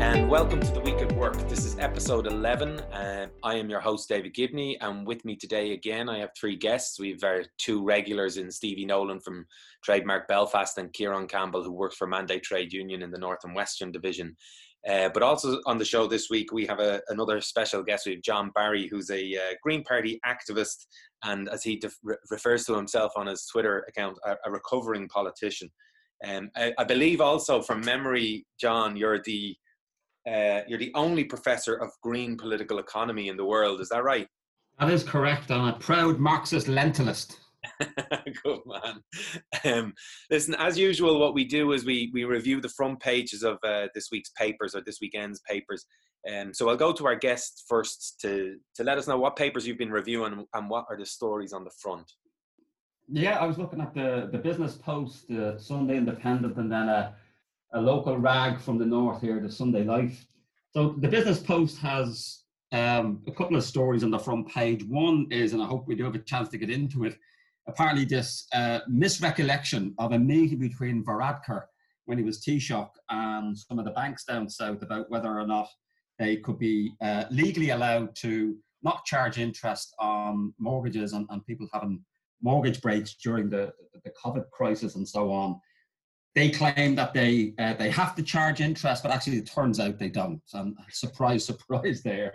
And welcome to the Week at Work. This is episode 11. Uh, I am your host, David Gibney, and with me today again, I have three guests. We have our two regulars in Stevie Nolan from Trademark Belfast and Kieran Campbell, who works for Mandate Trade Union in the North and Western Division. Uh, but also on the show this week, we have a, another special guest. We have John Barry, who's a uh, Green Party activist, and as he def- refers to himself on his Twitter account, a, a recovering politician. Um, I, I, believe also from memory, John, you're the uh, you're the only professor of green political economy in the world. Is that right? That is correct. I'm a proud Marxist lentilist. Good man. Um, listen, as usual, what we do is we we review the front pages of uh, this week's papers or this weekend's papers. Um, so I'll go to our guest first to to let us know what papers you've been reviewing and what are the stories on the front. Yeah, I was looking at the, the Business Post, the Sunday Independent, and then a, a local rag from the north here, the Sunday Life. So the Business Post has um, a couple of stories on the front page. One is, and I hope we do have a chance to get into it, apparently this uh, misrecollection of a meeting between Varadkar when he was Taoiseach and some of the banks down south about whether or not they could be uh, legally allowed to not charge interest on mortgages and, and people having mortgage breaks during the, the COVID crisis and so on, they claim that they uh, they have to charge interest, but actually it turns out they don't. And surprise, surprise there.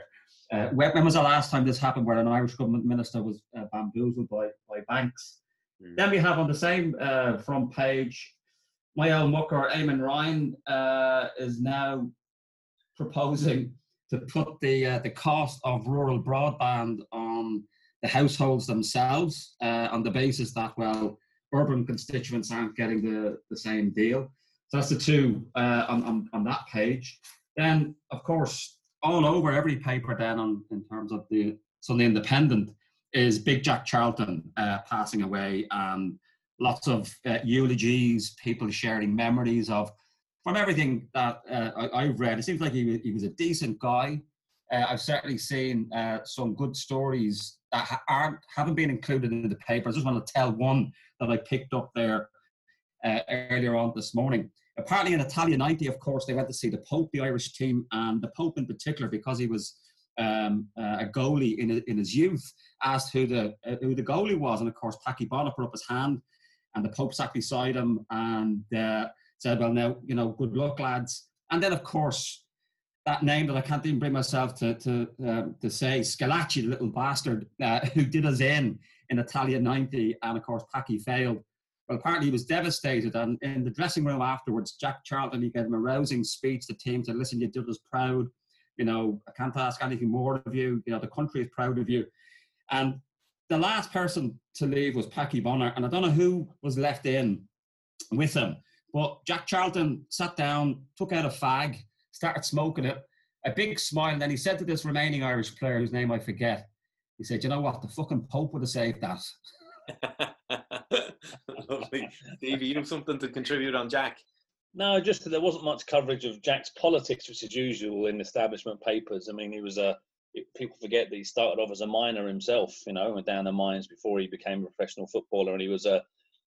Uh, when, was the last time this happened where an Irish government minister was uh, bamboozled by, by banks? Mm. Then we have on the same uh, front page, my old mucker, Eamon Ryan, uh, is now proposing to put the uh, the cost of rural broadband on the households themselves uh, on the basis that, well, urban constituents aren't getting the, the same deal. So that's the two uh, on, on, on that page. Then, of course, all over every paper then on in terms of the Sunday Independent is Big Jack Charlton uh, passing away and lots of uh, eulogies, people sharing memories of from everything that uh, I, have read. It seems like he, he was a decent guy. Uh, I've certainly seen uh, some good stories that aren't haven't been included in the paper. I just want to tell one that I picked up there uh, earlier on this morning. Apparently, in Italia 90, of course, they went to see the Pope, the Irish team, and the Pope in particular, because he was um, uh, a goalie in, in his youth, asked who the uh, who the goalie was, and of course, Packy Bonner put up his hand, and the Pope sat beside him and uh, said, "Well, now you know, good luck, lads." And then, of course, that name that I can't even bring myself to to uh, to say, Schillaci, the little bastard uh, who did us in in Italia 90, and of course Packy failed. Well, apparently he was devastated, and in the dressing room afterwards, Jack Charlton he gave him a rousing speech. The team said, "Listen, you did us proud. You know, I can't ask anything more of you. You know, the country is proud of you." And the last person to leave was Packy Bonner, and I don't know who was left in with him. But Jack Charlton sat down, took out a fag, started smoking it, a big smile. And then he said to this remaining Irish player, whose name I forget, he said, You know what? The fucking Pope would have saved that. Lovely. Stevie, you have something to contribute on Jack? No, just that there wasn't much coverage of Jack's politics, which is usual in establishment papers. I mean, he was a people forget that he started off as a miner himself, you know, down the mines before he became a professional footballer, and he was a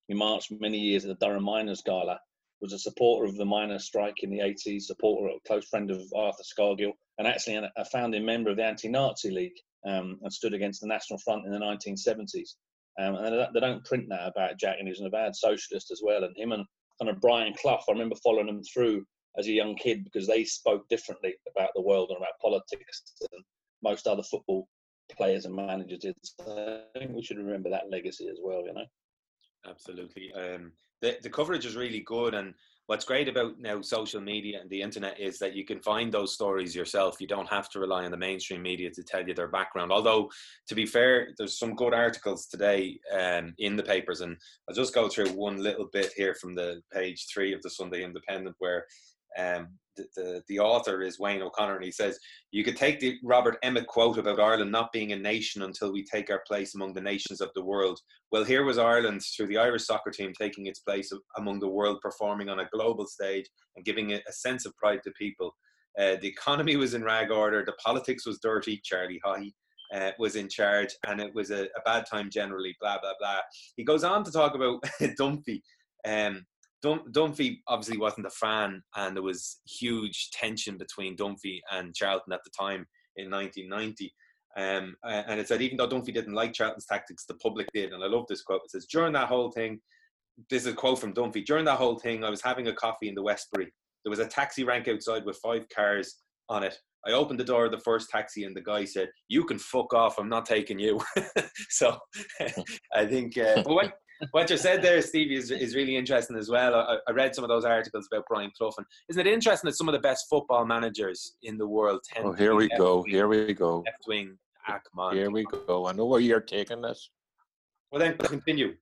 he marched many years at the Durham Miners Gala, was a supporter of the miners' strike in the 80s, supporter, a close friend of Arthur Scargill, and actually a founding member of the Anti-Nazi League, um, and stood against the National Front in the 1970s. Um, and they don't print that about Jack, and he was an socialist as well. And him and kind of Brian Clough, I remember following them through as a young kid because they spoke differently about the world and about politics than most other football players and managers did. So I think we should remember that legacy as well, you know. Absolutely. Um, the, the coverage is really good. And what's great about now social media and the internet is that you can find those stories yourself. You don't have to rely on the mainstream media to tell you their background. Although, to be fair, there's some good articles today um, in the papers. And I'll just go through one little bit here from the page three of the Sunday Independent where um, the, the, the author is Wayne O'Connor, and he says, You could take the Robert Emmet quote about Ireland not being a nation until we take our place among the nations of the world. Well, here was Ireland through the Irish soccer team taking its place among the world, performing on a global stage and giving a, a sense of pride to people. Uh, the economy was in rag order, the politics was dirty, Charlie Haughey. Uh, was in charge, and it was a, a, bad time generally. Blah blah blah. He goes on to talk about Dunphy, um, Dun- Dunphy obviously wasn't a fan, and there was huge tension between Dunphy and Charlton at the time in 1990. Um, and it said even though Dunphy didn't like Charlton's tactics, the public did. And I love this quote. It says during that whole thing, this is a quote from Dunphy. During that whole thing, I was having a coffee in the Westbury. There was a taxi rank outside with five cars on it. I opened the door of the first taxi, and the guy said, "You can fuck off. I'm not taking you." so I think, uh, but what, what you said there, Stevie, is, is really interesting as well. I, I, read some of those articles about Brian Clough, and isn't it interesting that some of the best football managers in the world tend? Oh, here we go. Here we go. Left wing. Ah, come on. Here we go. I know where you're taking this. Well, then continue.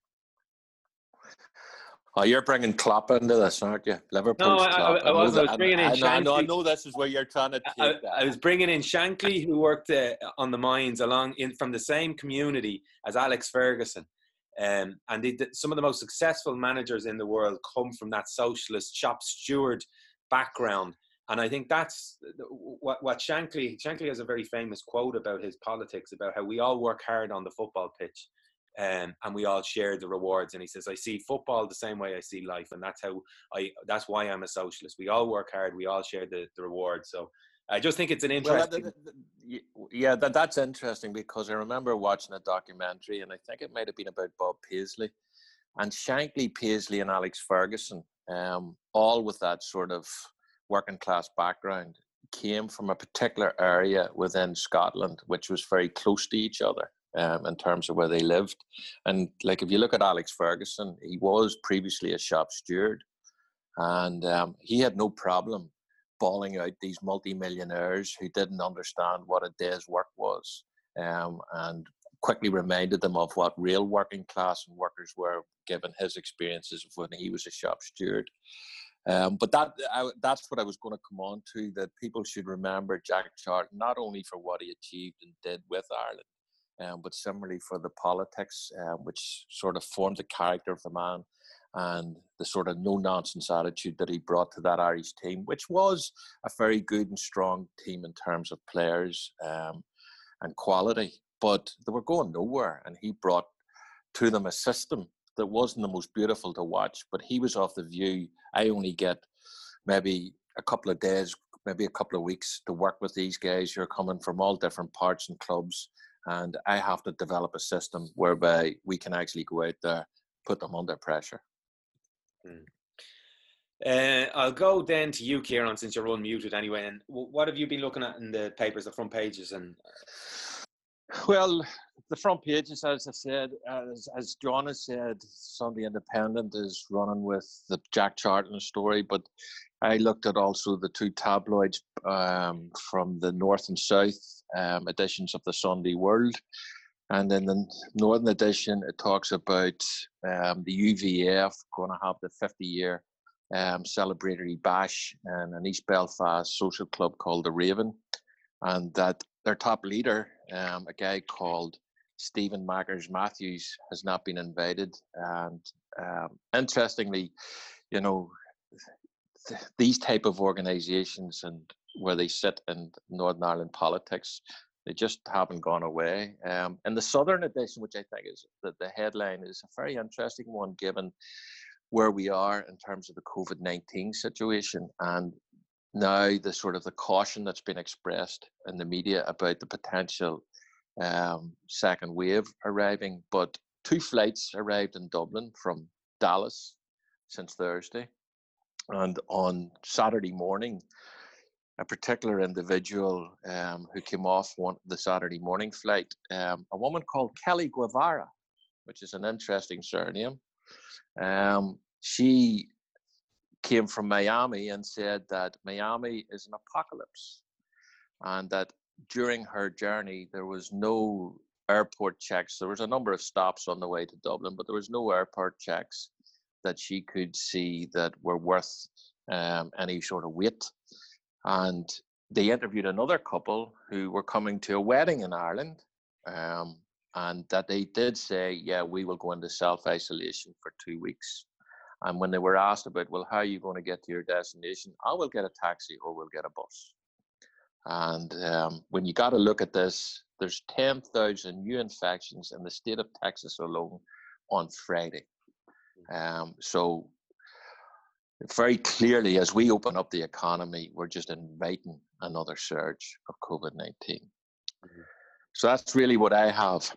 Oh, you're bringing Klopp into this, aren't you? Liverpool. No, I, I, I, was. I was bringing in. Shankly. I, know, I know this is where you're trying to I, I, was bringing in Shankly, who worked uh, on the mines along in from the same community as Alex Ferguson. Um, and they, some of the most successful managers in the world come from that socialist shop steward background. And I think that's what, what Shankly, Shankly has a very famous quote about his politics, about how we all work hard on the football pitch um, and we all share the rewards. And he says, I see football the same way I see life. And that's how I, that's why I'm a socialist. We all work hard. We all share the, the rewards. So I just think it's an interesting. Well, that, that, yeah, that, that's interesting because I remember watching a documentary and I think it might have been about Bob Paisley and Shankly, Paisley, and Alex Ferguson, um, all with that sort of working class background, came from a particular area within Scotland, which was very close to each other. Um, in terms of where they lived, and like if you look at Alex Ferguson, he was previously a shop steward, and um, he had no problem bawling out these multi-millionaires who didn't understand what a day's work was, um, and quickly reminded them of what real working class and workers were, given his experiences of when he was a shop steward. Um, but that I, that's what I was going to come on to that people should remember Jack Charlton not only for what he achieved and did with Ireland, um, but similarly for the politics um, which sort of formed the character of the man and the sort of no nonsense attitude that he brought to that Irish team, which was a very good and strong team in terms of players um, and quality, but they were going nowhere, and he brought to them a system that wasn't the most beautiful to watch, but he was of the view I only get maybe a couple of days, maybe a couple of weeks to work with these guys who are coming from all different parts and clubs. And I have to develop a system whereby we can actually go out there, put them under pressure. Hmm. Uh, I'll go then to you, Kieran, since you're unmuted anyway. And what have you been looking at in the papers, the front pages? And well, the front pages, as I said, as, as John has said, Sunday Independent is running with the Jack Charlton story, but I looked at also the two tabloids um, from the North and South um, editions of the Sunday World. And in the Northern edition, it talks about um, the UVF going to have the 50 year um, celebratory bash in an East Belfast social club called the Raven. And that their top leader, um, a guy called Stephen Mackers Matthews has not been invited. And um, interestingly, you know, th- these type of organisations and where they sit in Northern Ireland politics, they just haven't gone away. Um, in the Southern edition, which I think is that the headline is a very interesting one, given where we are in terms of the COVID nineteen situation and now the sort of the caution that's been expressed in the media about the potential um, second wave arriving, but two flights arrived in Dublin from Dallas since Thursday. And on Saturday morning, a particular individual um, who came off one, the Saturday morning flight, um, a woman called Kelly Guevara, which is an interesting surname. Um, she came from Miami and said that Miami is an apocalypse and that during her journey, there was no airport checks. There was a number of stops on the way to Dublin, but there was no airport checks that she could see that were worth um, any sort of weight. And they interviewed another couple who were coming to a wedding in Ireland, um, and that they did say, "Yeah, we will go into self isolation for two weeks." And when they were asked about, well, how are you going to get to your destination? I will get a taxi or we'll get a bus. And um, when you got to look at this, there's 10,000 new infections in the state of Texas alone on Friday. Um, so very clearly, as we open up the economy, we're just inviting another surge of COVID 19. Mm-hmm. So that's really what I have.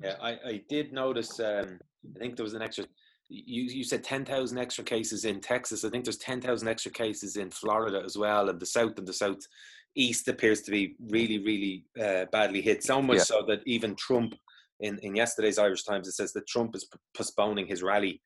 Yeah, I, I did notice, um, I think there was an extra, you, you said 10,000 extra cases in Texas. I think there's 10,000 extra cases in Florida as well. And the South and the South East appears to be really, really uh, badly hit. So much yeah. so that even Trump, in, in yesterday's Irish Times, it says that Trump is p- postponing his rally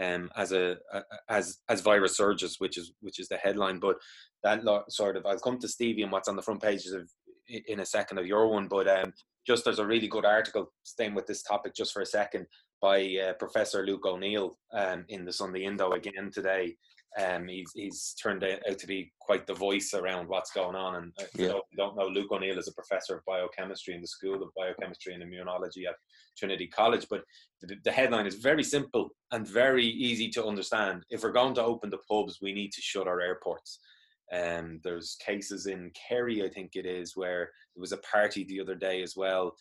um, as a, a, as as virus surges, which is which is the headline. But that sort of I'll come to Stevie and what's on the front pages of in a second of your one. But um, just there's a really good article staying with this topic just for a second by uh, Professor Luke O'Neill um, in the Sunday Indo again today. Um, he's, he's turned out to be quite the voice around what's going on. And uh, yeah. you don't know, Luke O'Neill is a professor of biochemistry in the School of Biochemistry and Immunology at Trinity College. But the, the headline is very simple and very easy to understand. If we're going to open the pubs, we need to shut our airports. Um, there's cases in Kerry, I think it is, where there was a party the other day as well.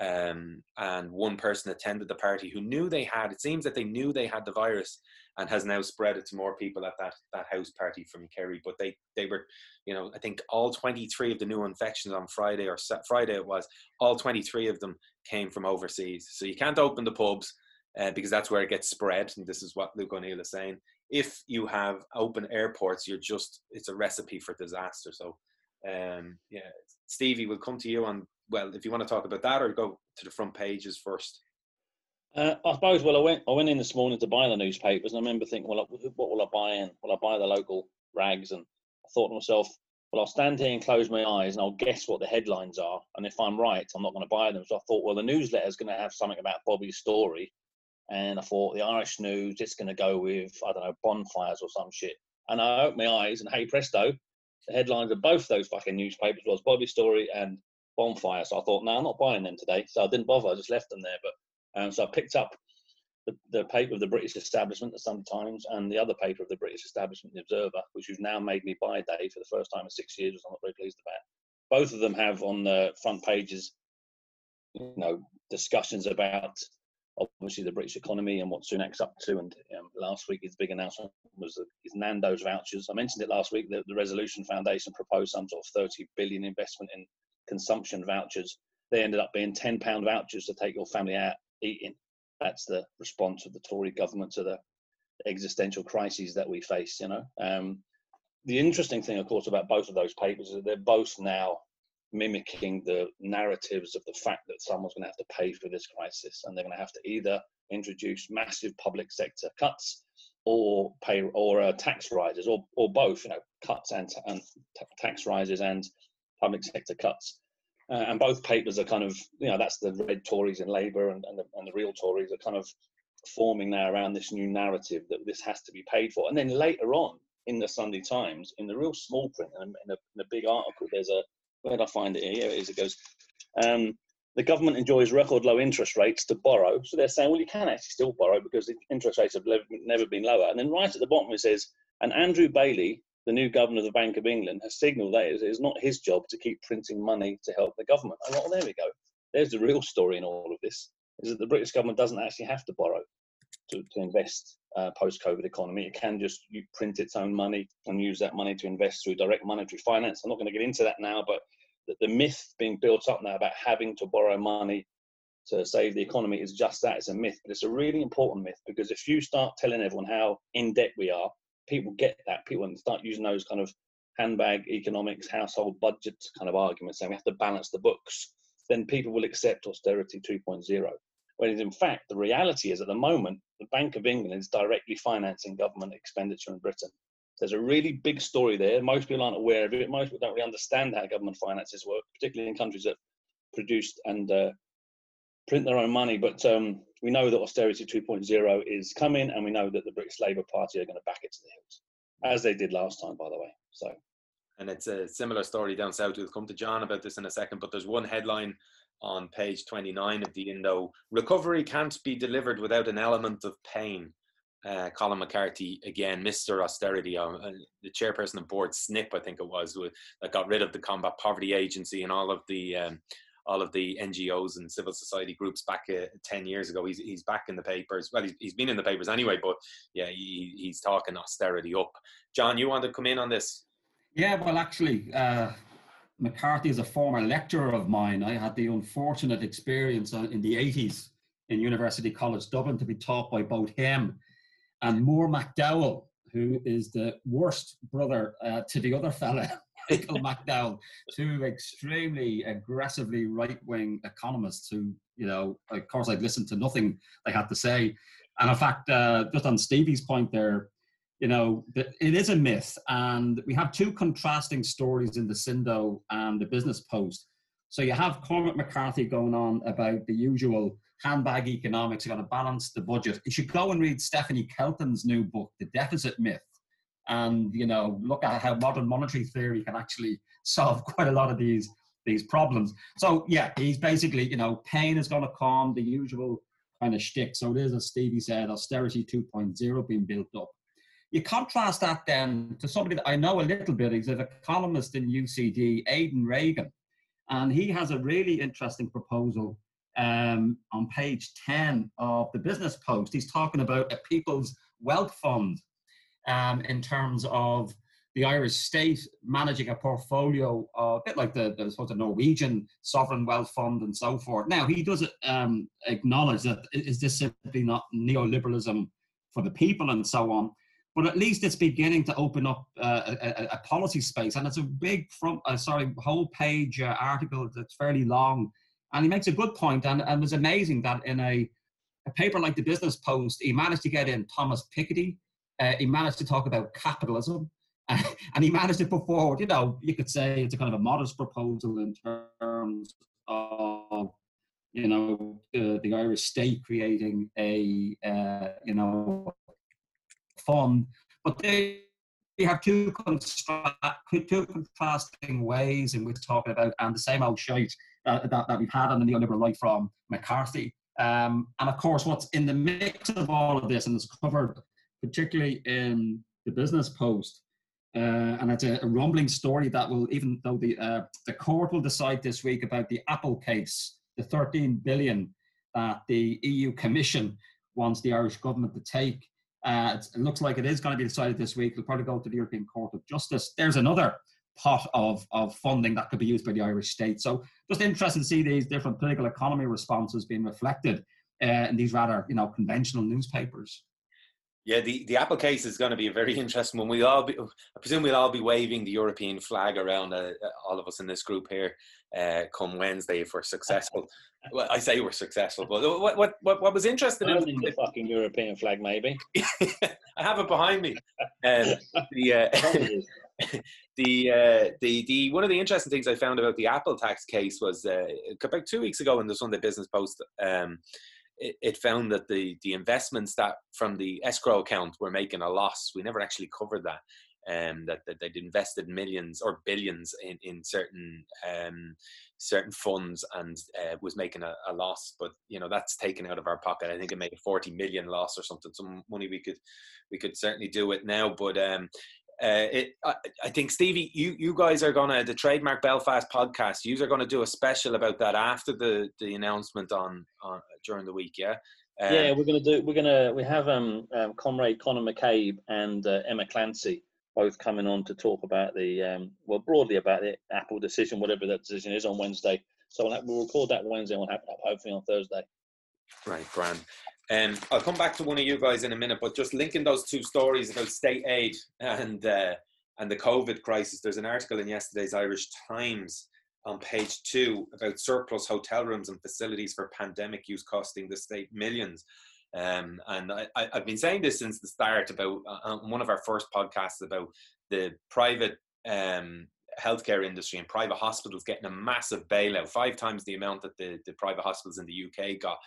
Um, and one person attended the party who knew they had, it seems that they knew they had the virus and has now spread it to more people at that, that house party from Kerry. But they, they were, you know, I think all 23 of the new infections on Friday or Friday it was, all 23 of them came from overseas. So you can't open the pubs uh, because that's where it gets spread. And this is what Luke O'Neill is saying if you have open airports, you're just it's a recipe for disaster. So, um, yeah, Stevie, we'll come to you on well if you want to talk about that or go to the front pages first. Uh, I suppose. Well, I went I went in this morning to buy the newspapers, and I remember thinking, well, what will I buy in? Will I buy the local rags? And I thought to myself, well, I'll stand here and close my eyes, and I'll guess what the headlines are. And if I'm right, I'm not going to buy them. So I thought, well, the newsletter is going to have something about Bobby's story, and I thought the Irish news it's going to go with I don't know bonfires or some shit. And I opened my eyes, and hey presto, the headlines of both those fucking newspapers was Bobby's Story and Bonfire. So I thought, no, I'm not buying them today. So I didn't bother. I just left them there. But um, so I picked up the, the paper of the British establishment, the Sun Times, and the other paper of the British establishment, the Observer, which you've now made me buy day for the first time in six years, which I'm not very pleased about. Both of them have on the front pages, you know, discussions about obviously the British economy and what Sunak's up to. And um, last week, his big announcement was his Nando's vouchers. I mentioned it last week that the Resolution Foundation proposed some sort of 30 billion investment in consumption vouchers. They ended up being 10 pound vouchers to take your family out eating. That's the response of the Tory government to the existential crises that we face. You know, um, the interesting thing, of course, about both of those papers is that they're both now mimicking the narratives of the fact that someone's going to have to pay for this crisis and they're going to have to either introduce massive public sector cuts or pay or uh, tax rises or, or both you know cuts and, and t- tax rises and public sector cuts uh, and both papers are kind of you know that's the red tories in labor and, and, the, and the real tories are kind of forming now around this new narrative that this has to be paid for and then later on in the sunday times in the real small print in a, in a, big article there's a where did I find it? Here it is. It goes, um, the government enjoys record low interest rates to borrow. So they're saying, well, you can actually still borrow because the interest rates have never been lower. And then right at the bottom it says, and Andrew Bailey, the new governor of the Bank of England, has signalled that it is not his job to keep printing money to help the government. Well, there we go. There's the real story in all of this: is that the British government doesn't actually have to borrow to, to invest uh, post-COVID economy. It can just print its own money and use that money to invest through direct monetary finance. I'm not going to get into that now, but the, the myth being built up now about having to borrow money to save the economy is just that. It's a myth, but it's a really important myth because if you start telling everyone how in debt we are, people get that. People start using those kind of handbag economics, household budget kind of arguments, saying we have to balance the books. Then people will accept austerity 2.0. When in fact, the reality is at the moment, the Bank of England is directly financing government expenditure in Britain. There's a really big story there. Most people aren't aware of it. Most people don't really understand how government finances work, particularly in countries that produced and uh, print their own money. But um, we know that austerity 2.0 is coming, and we know that the British Labour Party are going to back it to the hills, as they did last time, by the way. So. And it's a similar story down south. We'll come to John about this in a second, but there's one headline on page 29 of the Indo Recovery can't be delivered without an element of pain uh, Colm McCarthy again, Mr. Austerity, uh, the chairperson of Bord Snip, I think it was, who, that got rid of the Combat Poverty Agency and all of the um, all of the NGOs and civil society groups back uh, 10 years ago. He's, he's back in the papers. Well, he's, he's been in the papers anyway, but yeah, he, he's talking austerity up. John, you want to come in on this? Yeah, well, actually, uh, McCarthy is a former lecturer of mine. I had the unfortunate experience uh, in the 80s in University College Dublin to be taught by both him and Moore McDowell, who is the worst brother uh, to the other fella, Michael McDowell, two extremely aggressively right wing economists who, you know, of course, I'd listened to nothing they had to say. And in fact, uh, just on Stevie's point there, you know, it is a myth. And we have two contrasting stories in the Sindo and the Business Post. So you have Cormac McCarthy going on about the usual handbag economics, you're going to balance the budget. You should go and read Stephanie Kelton's new book, The Deficit Myth, and you know look at how modern monetary theory can actually solve quite a lot of these these problems. So yeah, he's basically you know pain is going to come, the usual kind of shtick. So it is, as Stevie said, austerity 2.0 being built up. You contrast that then to somebody that I know a little bit. He's an economist in UCD, Aidan Regan, and he has a really interesting proposal um, on page 10 of the business post. He's talking about a people's wealth fund um, in terms of the Irish state managing a portfolio, uh, a bit like the, the Norwegian sovereign wealth fund and so forth. Now, he does um, acknowledge that is this simply not neoliberalism for the people and so on, but at least it's beginning to open up uh, a, a, policy space. And it's a big front, uh, sorry, whole page uh, article that's fairly long. And he makes a good point, and, and it was amazing that in a, a paper like the Business Post, he managed to get in Thomas Piketty, uh, he managed to talk about capitalism, uh, and he managed to put forward, you know, you could say it's a kind of a modest proposal in terms of, you know, uh, the Irish state creating a, uh, you know, fund. But they, they have two, two contrasting ways in which talking about, and the same old shite that, that, that we've had on the neoliberal right from McCarthy. Um, and of course, what's in the mix of all of this, and it's covered particularly in the Business Post, uh, and it's a, a, rumbling story that will, even though the uh, the court will decide this week about the Apple case, the 13 billion that the EU Commission wants the Irish government to take. Uh, it looks like it is going to be decided this week. It'll probably go to the European Court of Justice. There's another pot of, of funding that could be used by the Irish state. So just interesting to see these different political economy responses being reflected uh, in these rather, you know, conventional newspapers. Yeah, the, the Apple case is going to be a very interesting one. We all be, I presume we'll all be waving the European flag around, uh, uh all of us in this group here, uh, come Wednesday if we're successful. well, I say we're successful, but what what what, what was interesting in the, the fucking European flag, maybe. I have it behind me. Um, the uh, the uh, the the one of the interesting things I found about the Apple tax case was uh, about two weeks ago in the Sunday Business Post. Um, it, it, found that the the investments that from the escrow account were making a loss. We never actually covered that. Um, that, that they'd invested millions or billions in, in certain um, certain funds and uh, was making a, a, loss. But you know that's taken out of our pocket. I think it made a forty million loss or something. Some money we could we could certainly do it now. But um, uh, it, I, I, think Stevie, you you guys are gonna the trademark Belfast podcast. You are gonna do a special about that after the the announcement on, on during the week. Yeah. Um, yeah, we're gonna do. We're gonna we have um, um comrade Conor McCabe and uh, Emma Clancy both coming on to talk about the um, well broadly about the Apple decision, whatever that decision is on Wednesday. So we'll, have, we'll record that Wednesday and we'll have hopefully on Thursday. Right, grand. Um, I'll come back to one of you guys in a minute, but just linking those two stories about state aid and uh, and the COVID crisis. There's an article in yesterday's Irish Times on page two about surplus hotel rooms and facilities for pandemic use costing the state millions. Um, and I, have been saying this since the start about uh, one of our first podcasts about the private um, healthcare industry and private hospitals getting a massive bailout, five times the amount that the, the private hospitals in the UK got,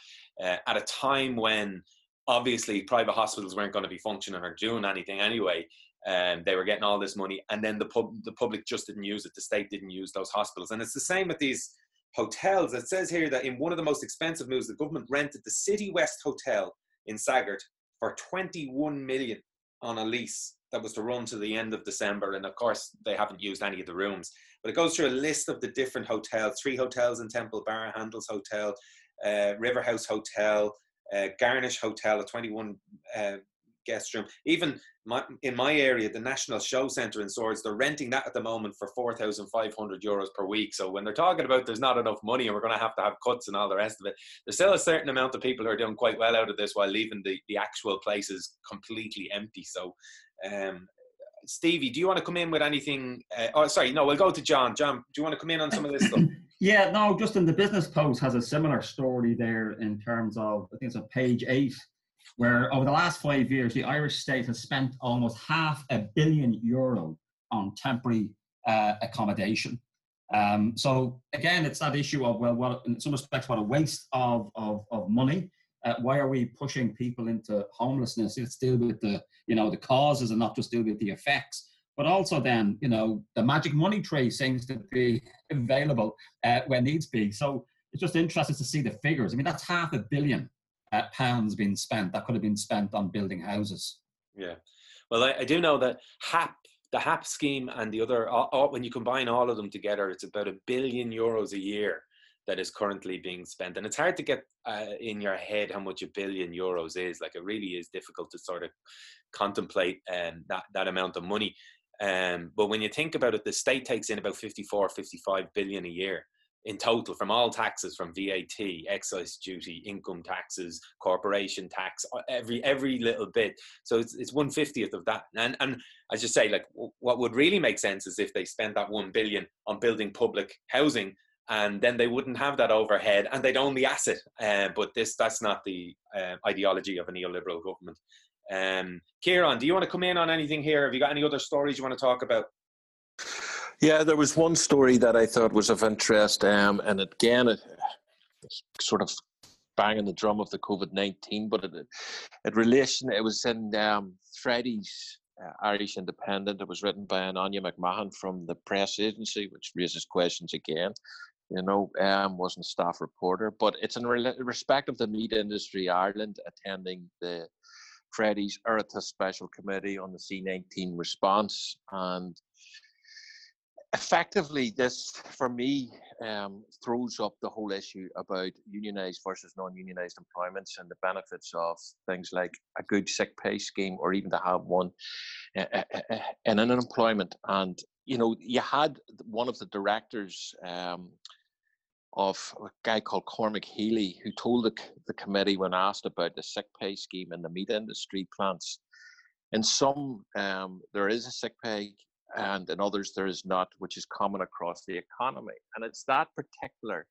uh, at a time when obviously private hospitals weren't going to be functioning or doing anything anyway. Um, they were getting all this money, and then the pub, the public just didn't use it. The state didn't use those hospitals, and it's the same with these hotels. It says here that in one of the most expensive moves, the government rented the Citywest Hotel in Saggart for 21 million on a lease that was to run to the end of December, and of course they haven't used any of the rooms. But it goes through a list of the different hotels: three hotels in Temple Bar, Handel's Hotel, uh, River House Hotel, uh, Garnish Hotel, a 21 uh, guest room. Even my, in my area, the National Show Centre in Swords, they're renting that at the moment for 4,500 euros per week. So when they're talking about there's not enough money and we're going to have to have cuts and all the rest of it, there's still a certain amount of people who are doing quite well out of this while leaving the, the actual places completely empty. So, um, Stevie, do you want to come in with anything? Uh, oh, sorry, no, we'll go to John. John, do you want to come in on some of this stuff? yeah, no, just in the business post has a similar story there in terms of, I think it's on page eight where over the last five years, the Irish state has spent almost half a billion euro on temporary uh, accommodation. Um, so again, it's that issue of well, what in some respects, what a waste of of, of money. Uh, why are we pushing people into homelessness? It's deal with the you know the causes and not just deal with the effects. But also then you know the magic money tree seems to be available uh, where needs be. So it's just interesting to see the figures. I mean, that's half a billion pounds being spent that could have been spent on building houses. Yeah, well, I, I do know that HAP, the HAP scheme, and the other, all, all, when you combine all of them together, it's about a billion euros a year that is currently being spent, and it's hard to get uh, in your head how much a billion euros is. Like it really is difficult to sort of contemplate um, that that amount of money. Um, but when you think about it, the state takes in about 54, 55 billion a year in total from all taxes from VAT, excise duty, income taxes, corporation tax, uh, every every little bit. So it's it's one fiftieth of that. And and I just say like what would really make sense is if they spent that one billion on building public housing. And then they wouldn't have that overhead, and they'd own the asset. Uh, but this—that's not the uh, ideology of a neoliberal government. Um, Kieran, do you want to come in on anything here? Have you got any other stories you want to talk about? Yeah, there was one story that I thought was of interest, um, and again, it, sort of banging the drum of the COVID nineteen, but it, it relation it was in um, uh, Irish Independent. It was written by an Áine McMahon from the press agency, which raises questions again. You know, um, wasn't staff reporter, but it's in re- respect of the meat industry Ireland attending the Friday's Oireachtas Special Committee on the C19 response, and effectively, this for me um, throws up the whole issue about unionized versus non-unionized employments and the benefits of things like a good sick pay scheme, or even to have one uh, uh, in an employment. And you know, you had one of the directors. Um, of a guy called Cormac Healy, who told the, the committee when asked about the sick pay scheme in the meat industry plants, in some um, there is a sick pay and in others there is not, which is common across the economy. And it's that particular,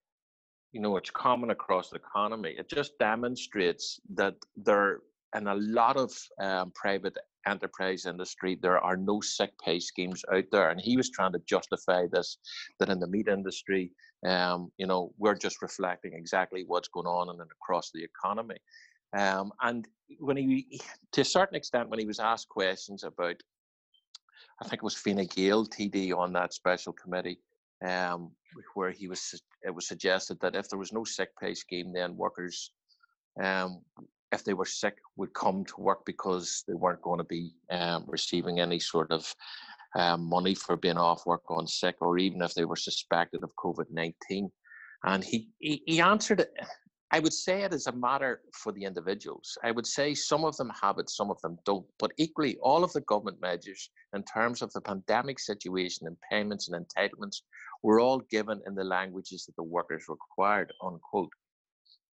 you know, it's common across the economy. It just demonstrates that there, in a lot of um, private enterprise industry, there are no sick pay schemes out there. And he was trying to justify this, that in the meat industry, um, you know, we're just reflecting exactly what's going on and across the economy. Um, and when he, to a certain extent, when he was asked questions about I think it was Fine Gael TD on that special committee, um, where he was. It was suggested that if there was no sick pay scheme, then workers, um, if they were sick, would come to work because they weren't going to be um, receiving any sort of um, money for being off work on sick, or even if they were suspected of COVID nineteen. And he, he, he answered it I would say it is a matter for the individuals. I would say some of them have it, some of them don't. But equally, all of the government measures in terms of the pandemic situation and payments and entitlements were all given in the languages that the workers required, unquote.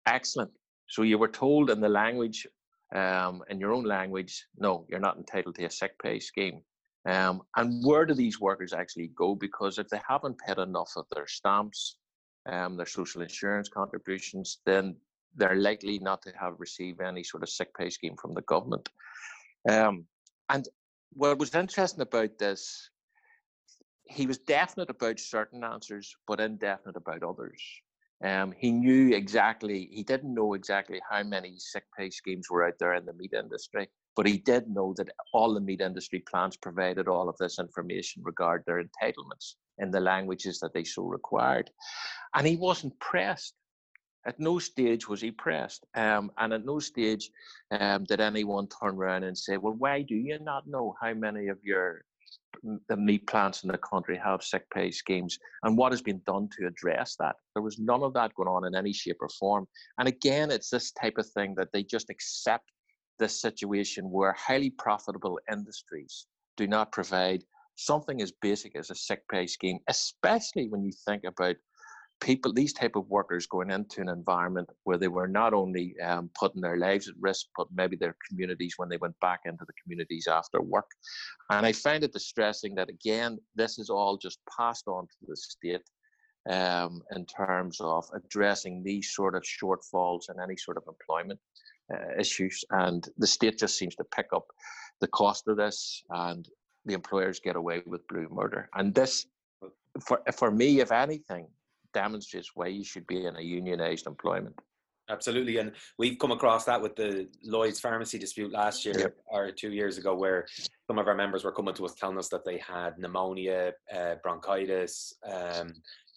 Excellent. So you were told in the language, um, in your own language, no, you're not entitled to a sick pay scheme. Um, and where do these workers actually go? Because if they haven't paid enough of their stamps, um, their social insurance contributions, then they're likely not to have received any sort of sick pay scheme from the government. Um, and what was interesting about this, he was definite about certain answers, but indefinite about others. Um, he knew exactly, he didn't know exactly how many sick pay schemes were out there in the meat industry, but he did know that all the meat industry plants provided all of this information regarding their entitlements in the languages that they so required. And he wasn't pressed At no stage was he pressed. Um, and at no stage um, did anyone turn around and say, well, why do you not know how many of your the meat plants in the country have sick pay schemes and what has been done to address that. There was none of that going on in any shape or form. And again, it's this type of thing that they just accept this situation where highly profitable industries do not provide something as basic as a sick pay scheme, especially when you think about people, these type of workers going into an environment where they were not only um, putting their lives at risk, but maybe their communities when they went back into the communities after work. And I find it distressing that again, this is all just passed on to the state um, in terms of addressing these sort of shortfalls and any sort of employment uh, issues. And the state just seems to pick up the cost of this, and the employers get away with blue murder. And this, for for me, if anything, demonstrates why you should be in a unionized employment. Absolutely, and we've come across that with the Lloyd's pharmacy dispute last year yep. or two years ago, where some of our members were coming to us telling us that they had pneumonia, uh, bronchitis, um,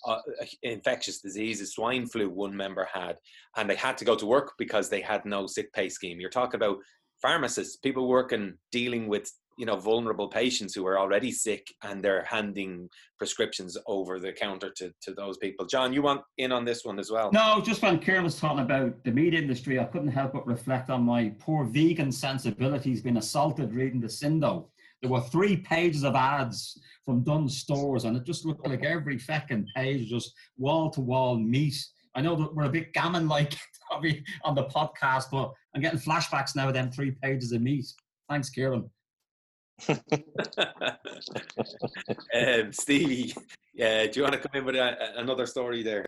uh, infectious diseases, swine flu. One member had, and they had to go to work because they had no sick pay scheme. You're talking about pharmacists, people working dealing with you know vulnerable patients who are already sick and they're handing prescriptions over the counter to, to those people john you want in on this one as well no just when kieran was talking about the meat industry i couldn't help but reflect on my poor vegan sensibilities being assaulted reading the sindo there were three pages of ads from Dunnes stores and it just looked like every fucking page just wall to wall meat I know that we're a bit gammon like on the podcast, but I'm getting flashbacks now of them three pages of meat. Thanks, Kieran. Um, Stevie, yeah, do you want to come in with a, another story there?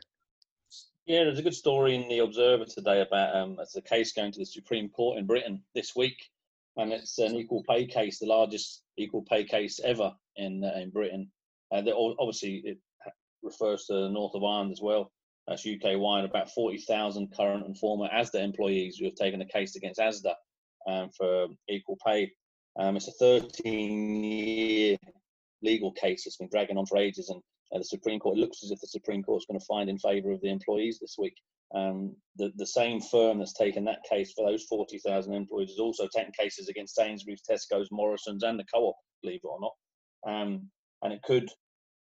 Yeah, there's a good story in the Observer today about um, it's a case going to the Supreme Court in Britain this week, and it's an equal pay case, the largest equal pay case ever in uh, in Britain. Uh, obviously, it refers to the north of Ireland as well. That's UK wide. About 40,000 current and former ASDA employees who have taken a case against ASDA um, for equal pay. Um, it's a 13 year legal case that's been dragging on for ages, and uh, the Supreme Court looks as if the Supreme Court is going to find in favour of the employees this week. Um, the, the same firm that's taken that case for those 40,000 employees has also taken cases against Sainsbury's, Tesco's, Morrison's, and the co op, believe it or not. Um, and it could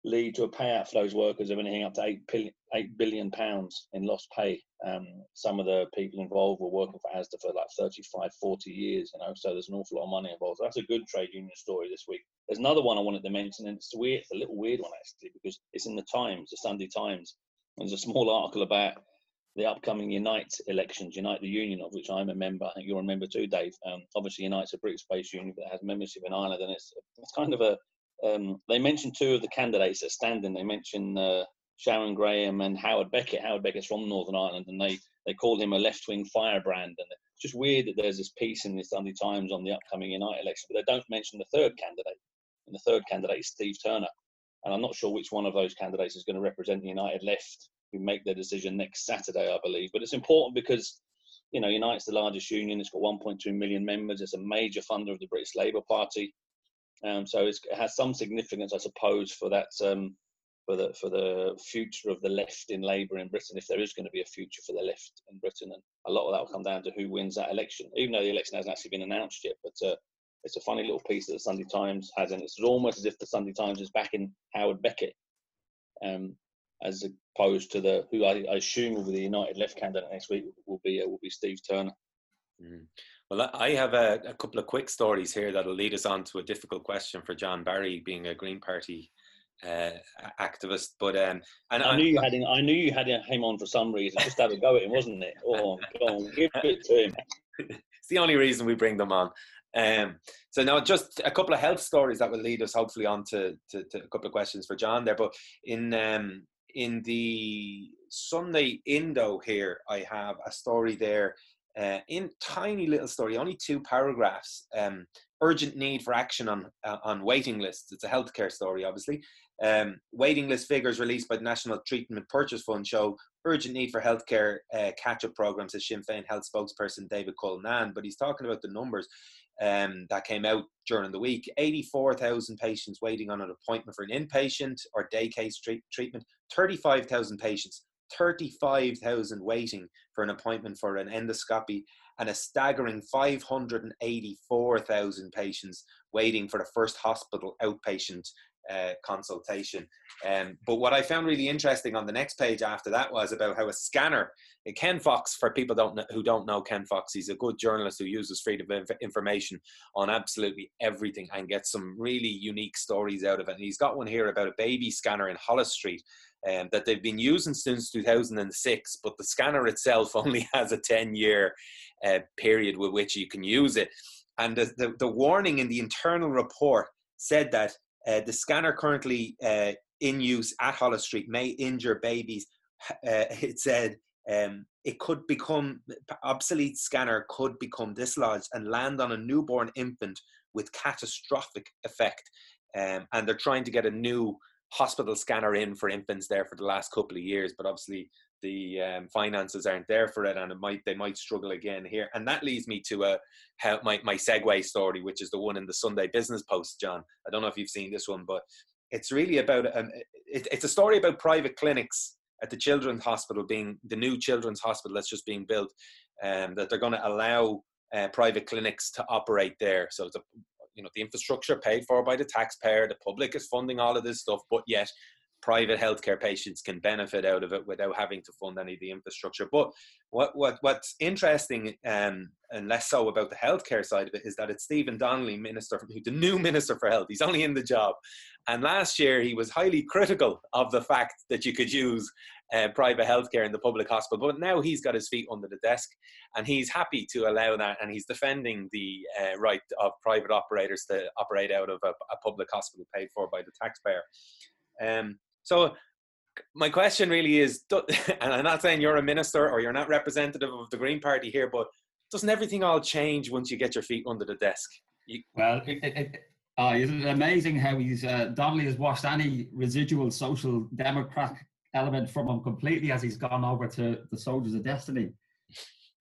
lead to a payout for those workers of anything up to eight billion, eight billion pounds in lost pay. Um, some of the people involved were working for ASDA for like 35, 40 years, you know, so there's an awful lot of money involved. So that's a good trade union story this week. There's another one I wanted to mention, and it's weird, it's a little weird one actually, because it's in the Times, the Sunday Times. There's a small article about the upcoming Unite elections, Unite the Union, of which I'm a member. I think you're a member too, Dave. Um, obviously, Unite's a British-based union, but it has membership in Ireland, and it's it's kind of a um, they mentioned two of the candidates that stand in. They mentioned uh, Sharon Graham and Howard Beckett. Howard Beckett's from Northern Ireland, and they they called him a left-wing firebrand. And it's just weird that there's this piece in the Sunday Times on the upcoming Unite election, but they don't mention the third candidate. And the third candidate is Steve Turner. And I'm not sure which one of those candidates is going to represent the Unite left, who make their decision next Saturday, I believe. But it's important because you know, Unite's the largest union. It's got 1.2 million members. It's a major funder of the British Labour Party. Um, so it has some significance, I suppose, for that um, for the for the future of the left in Labour in Britain, if there is going to be a future for the left in Britain, and a lot of that will come down to who wins that election. Even though the election hasn't actually been announced yet, but uh, it's a funny little piece that the Sunday Times has, and it's almost as if the Sunday Times is backing Howard Beckett, um, as opposed to the who I, I, assume will be the Unite Left candidate next week will be uh, will be Steve Turner. Mm. Well, I have a, a, couple of quick stories here that'll lead us on to a difficult question for John Barry, being a Green Party uh, activist. But um, and I, I knew you had him, I knew you had him on for some reason. Just have a go at him, wasn't it? Oh, go on, give it to him. it's the only reason we bring them on. Um, so now, just a couple of health stories that will lead us hopefully on to, to, to a couple of questions for John there. But in um, in the Sunday Indo here, I have a story there uh, in tiny little story, only two paragraphs. Um, urgent need for action on uh, on waiting lists. It's a healthcare story, obviously. Um, waiting list figures released by the National Treatment Purchase Fund show urgent need for healthcare uh, catch-up programs, as Sinn Féin health spokesperson David Cullinane. But he's talking about the numbers um, that came out during the week. 84,000 patients waiting on an appointment for an inpatient or day case treat- treatment. 35,000 patients 35,000 waiting for an appointment for an endoscopy and a staggering 584,000 patients waiting for the first hospital outpatient uh, consultation. Um, but what I found really interesting on the next page after that was about how a scanner, uh, Ken Fox, for people don't know, who don't know Ken Fox, he's a good journalist who uses freedom of information on absolutely everything and gets some really unique stories out of it. And he's got one here about a baby scanner in Holles Street um, that they've been using since 2006, but the scanner itself only has a 10 year uh, period with which you can use it. And the, the, the warning in the internal report said that uh, the scanner currently uh, in use at Holles Street may injure babies. Uh, it said um, it could become obsolete scanner could become dislodged and land on a newborn infant with catastrophic effect. Um, and they're trying to get a new hospital scanner in for infants there for the last couple of years, but obviously the um, finances aren't there for it, and it might they might struggle again here. And that leads me to a how my my segue story, which is the one in the Sunday Business Post, John. I don't know if you've seen this one, but it's really about um, it, it's a story about private clinics at the children's hospital being the new children's hospital that's just being built, um, that they're going to allow uh, private clinics to operate there. So it's a you know the infrastructure paid for by the taxpayer the public is funding all of this stuff but yet private healthcare patients can benefit out of it without having to fund any of the infrastructure but what, what what's interesting um, and less so about the healthcare side of it is that it's Stephen Donnelly, minister, the new minister for health. He's only in the job, and last year he was highly critical of the fact that you could use uh, private healthcare in the public hospital. But now he's got his feet under the desk, and he's happy to allow that, and he's defending the uh, right of private operators to operate out of a, a, public hospital paid for by the taxpayer. Um, so my question really is, and I'm not saying you're a minister or you're not representative of the Green Party here, but doesn't everything all change once you get your feet under the desk? You, well, it, it, uh, isn't it amazing how he's uh, Donnelly has washed any residual social democrat element from him completely as he's gone over to the Soldiers of Destiny.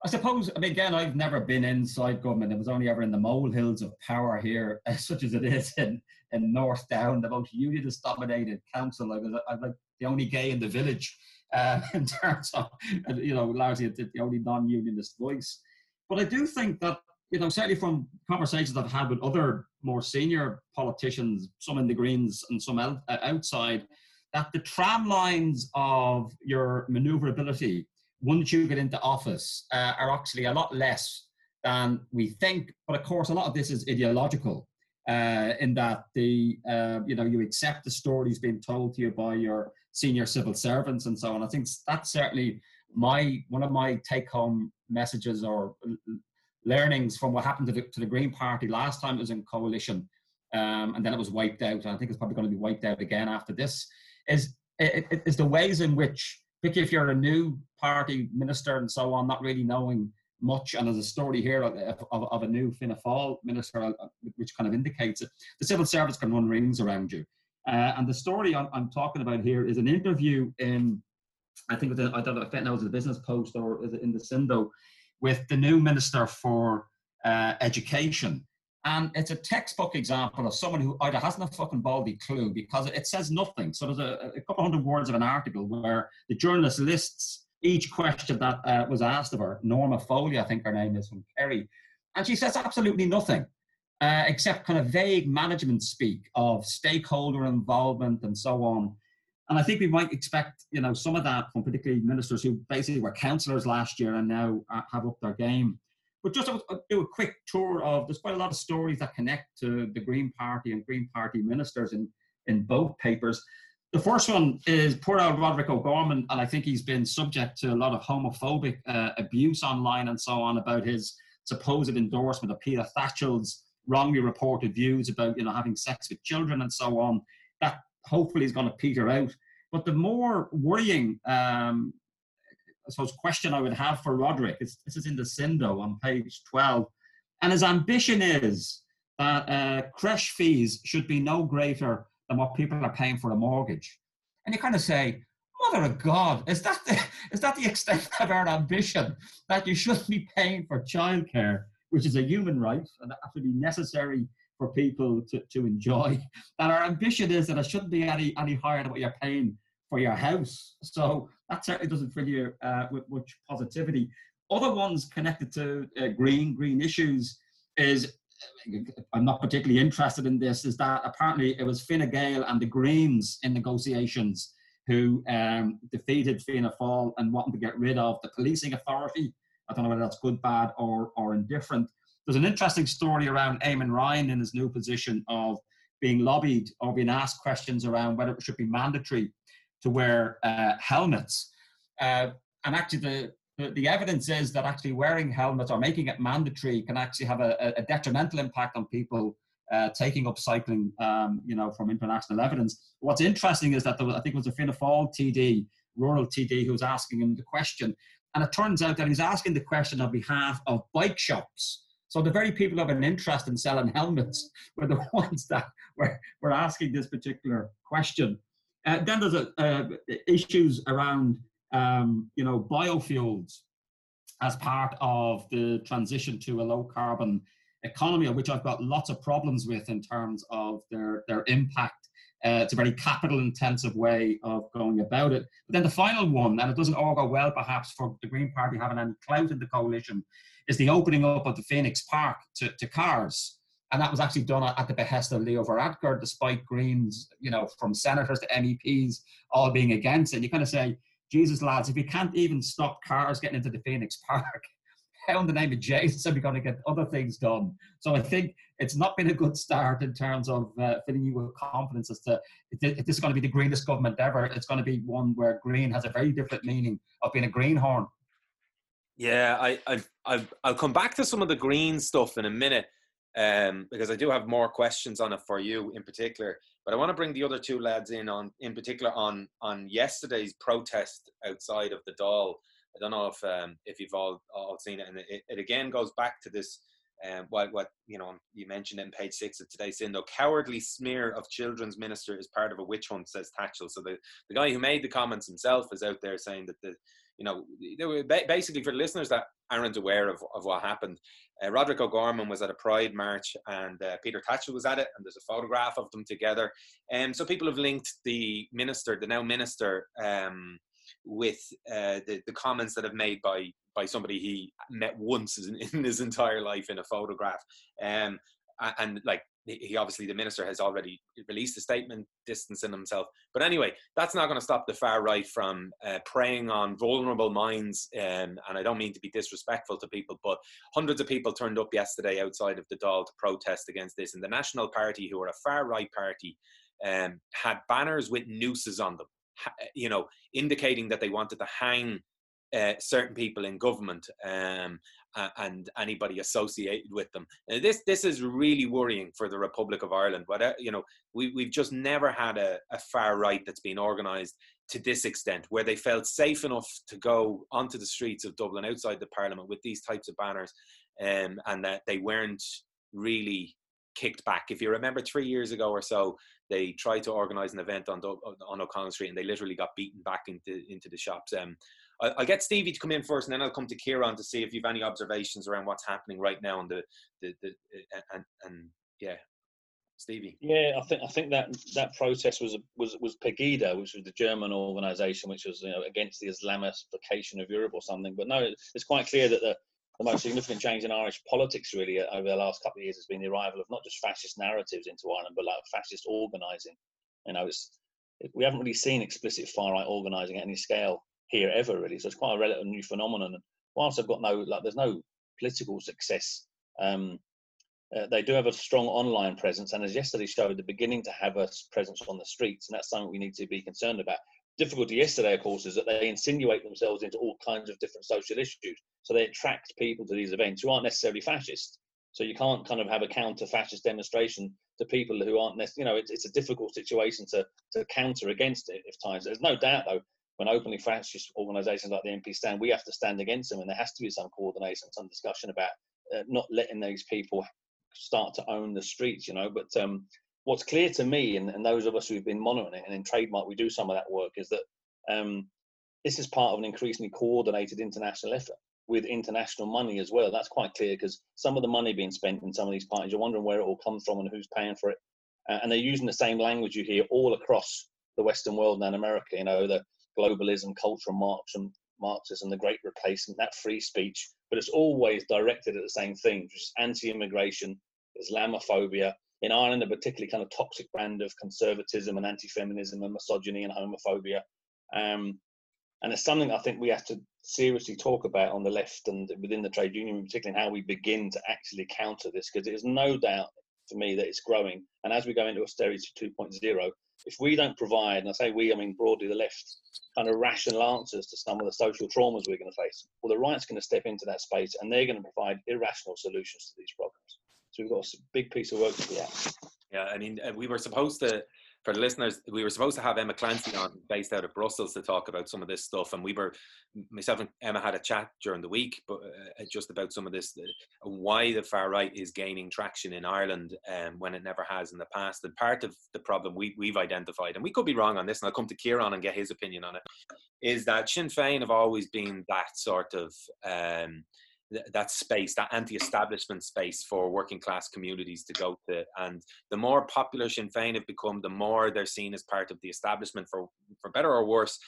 I suppose, I mean, again, I've never been inside government. It was only ever in the molehills of power here, such as it is in, in North Down, the most unionist dominated council. I was, I'm like the only gay in the village uh, in terms of, you know, largely the, only non unionist voice. But I do think that, you know, certainly from conversations I've had with other more senior politicians, some in the Greens and some uh, outside, that the tram lines of your maneuverability once you get into office uh, are actually a lot less than we think. But of course, a lot of this is ideological. Uh, in that the uh, you know you accept the stories being told to you by your senior civil servants and so on. I think that's certainly my one of my take home messages or learnings from what happened to the, to the Green Party last time it was in coalition, um, and then it was wiped out. And I think it's probably going to be wiped out again after this. Is is the ways in which, particularly if you're a new party minister and so on, not really knowing much, and there's a story here of, of, of a new Fianna Fáil minister, uh, which kind of indicates it. The civil service can run rings around you. Uh, and the story I'm, I'm, talking about here is an interview in, I think, I don't know if it knows the Business Post or in the Sindo, with the new Minister for uh, Education. And it's a textbook example of someone who either hasn't a fucking baldy clue because it says nothing. So there's a, a couple hundred words of an article where the journalist lists each question that uh, was asked of her. Norma Foley, I think her name is from Kerry. And she says absolutely nothing. Uh, except kind of vague management speak of stakeholder involvement and so on. And I think we might expect, you know, some of that from particularly ministers who basically were councillors last year and now uh, have up their game. But just to do a quick tour of, there's quite a lot of stories that connect to the Green Party and Green Party ministers in, in both papers. The first one is poor old Roderick O'Gorman, and I think he's been subject to a lot of homophobic uh, abuse online and so on about his supposed endorsement of Peter Tatchell's wrongly reported views about you know having sex with children and so on. That hopefully is going to peter out. But the more worrying, um, I suppose, question I would have for Roderick is this is in the Sindo on page 12. And his ambition is that uh, creche fees should be no greater than what people are paying for a mortgage. And you kind of say, Mother of God, is that the, is that the extent of our ambition that you shouldn't be paying for childcare, which is a human right and absolutely necessary for people to, to enjoy. And our ambition is that it shouldn't be any, any higher than what you're paying for your house. So that certainly doesn't fill you uh, with much positivity. Other ones connected to uh, green green issues is I'm not particularly interested in this. Is that apparently it was Fine Gael and the Greens in negotiations who um, defeated Fianna Fáil and wanting to get rid of the policing authority. I don't know whether that's good, bad, or or indifferent. There's an interesting story around Eamon Ryan in his new position of being lobbied or being asked questions around whether it should be mandatory to wear uh, helmets. Uh, and actually, the, the, evidence is that actually wearing helmets or making it mandatory can actually have a, a detrimental impact on people uh, taking up cycling, um, you know, from international evidence. What's interesting is that was, I think it was a Fianna Fáil TD, rural TD, who was asking him the question. And it turns out that he's asking the question on behalf of bike shops. So the very people who have an interest in selling helmets were the ones that were, were asking this particular question. Uh, then there's a, uh, issues around um, you know biofuels as part of the transition to a low carbon economy, which I've got lots of problems with in terms of their their impact. Uh, it's a very capital intensive way of going about it. But then the final one, and it doesn't all go well perhaps for the Green Party having any clout in the coalition, is the opening up of the Phoenix Park to, to cars and that was actually done at the behest of Leo Varadkar, despite Greens, you know, from senators to MEPs all being against it. And you kind of say, Jesus, lads, if you can't even stop cars getting into the Phoenix Park, how in the name of Jesus are we going to get other things done? So I think it's not been a good start in terms of uh, filling you with confidence as to if this is going to be the greenest government ever. It's going to be one where green has a very different meaning of being a greenhorn. Yeah, I, I, I, I'll come back to some of the green stuff in a minute um, because I do have more questions on it for you in particular. But I want to bring the other two lads in on, in particular, on on yesterday's protest outside of the Dáil. I don't know if um, if you've all all seen it, and it, it again goes back to this. Um, what what you know you mentioned in page six of today's Sindo, cowardly smear of children's minister is part of a witch hunt, says Tatchell. So the, the guy who made the comments himself is out there saying that the you know, basically for the listeners that aren't aware of, of what happened, uh, Roderick O'Gorman was at a Pride march and uh, Peter Tatchell was at it, and there's a photograph of them together. And um, so people have linked the minister, the now minister, um, with uh, the, the comments that have made by by somebody he met once in, in his entire life in a photograph. Um, and like he obviously the minister has already released a statement distancing himself. But anyway that's not going to stop the far right from uh, preying on vulnerable minds um, and i don't mean to be disrespectful to people but hundreds of people turned up yesterday outside of the Dáil to protest against this and the national party who are a far right party um, had banners with nooses on them you know indicating that they wanted to hang uh, certain people in government. Um, and anybody associated with them. This this is really worrying for the Republic of Ireland. But uh, you know, we we've just never had a, a far right that's been organised to this extent, where they felt safe enough to go onto the streets of Dublin outside the Parliament with these types of banners, um, and that they weren't really kicked back. If you remember, three years ago or so, they tried to organise an event on on O'Connell Street, and they literally got beaten back into into the shops. Um, I'll get Stevie to come in first, and then I'll come to Kieran to see if you've any observations around what's happening right now and the the, the and and yeah, Stevie. Yeah, I think I think that that protest was was was Pegida, which was the German organisation, which was you know, against the Islamification of Europe or something. But no, it's quite clear that the the most significant change in Irish politics really uh, over the last couple of years has been the arrival of not just fascist narratives into Ireland, but like fascist organising. You know, it's we haven't really seen explicit far right organising at any scale here ever really. So it's quite a relatively new phenomenon. And whilst I've got no like, there's no political success. Um, uh, they do have a strong online presence, and as yesterday showed, they're beginning to have a presence on the streets, and that's something we need to be concerned about. Difficulty yesterday, of course, is that they insinuate themselves into all kinds of different social issues, so they attract people to these events who aren't necessarily fascist. So you can't kind of have a counter-fascist demonstration to people who aren't, you know, it's, it's a difficult situation to to counter against it. If times there's no doubt though when openly fascist organisations like the MP stand, we have to stand against them, and there has to be some coordination, some discussion about uh, not letting these people start to own the streets, you know. But um, what's clear to me, and, and, those of us who've been monitoring it, and in trademark we do some of that work, is that um, this is part of an increasingly coordinated international effort with international money as well. That's quite clear because some of the money being spent in some of these parties, you're wondering where it all comes from and who's paying for it. Uh, and they're using the same language you hear all across the Western world and America. You know, the globalism, cultural Marxism, Marxism, the Great Replacement, that free speech, but it's always directed at the same thing, which is anti-immigration, Islamophobia. In Ireland, a particularly kind of toxic brand of conservatism and anti-feminism and misogyny and homophobia. Um, and it's something I think we have to seriously talk about on the left and within the trade union, particularly in how we begin to actually counter this, because there's no doubt for me that it's growing. And as we go into austerity 2.0, if we don't provide, and I say we, I mean broadly the left, kind of rational answers to some of the social traumas we're going to face, well, the right's going to step into that space and they're going to provide irrational solutions to these problems. So we've got a big piece of work to do. Yeah, I mean, we were supposed to for the listeners, we were supposed to have Emma Clancy on, based out of Brussels, to talk about some of this stuff, and we were, myself and Emma had a chat during the week, but uh, just about some of this, uh, why the far right is gaining traction in Ireland um, when it never has in the past, and part of the problem we we've identified, and we could be wrong on this, and I'll come to Kieran and get his opinion on it, is that Sinn Féin have always been that sort of. Um, that space, that anti-establishment space for working class communities to go to. And the more popular Sinn Féin have become, the more they're seen as part of the establishment, for for better or worse.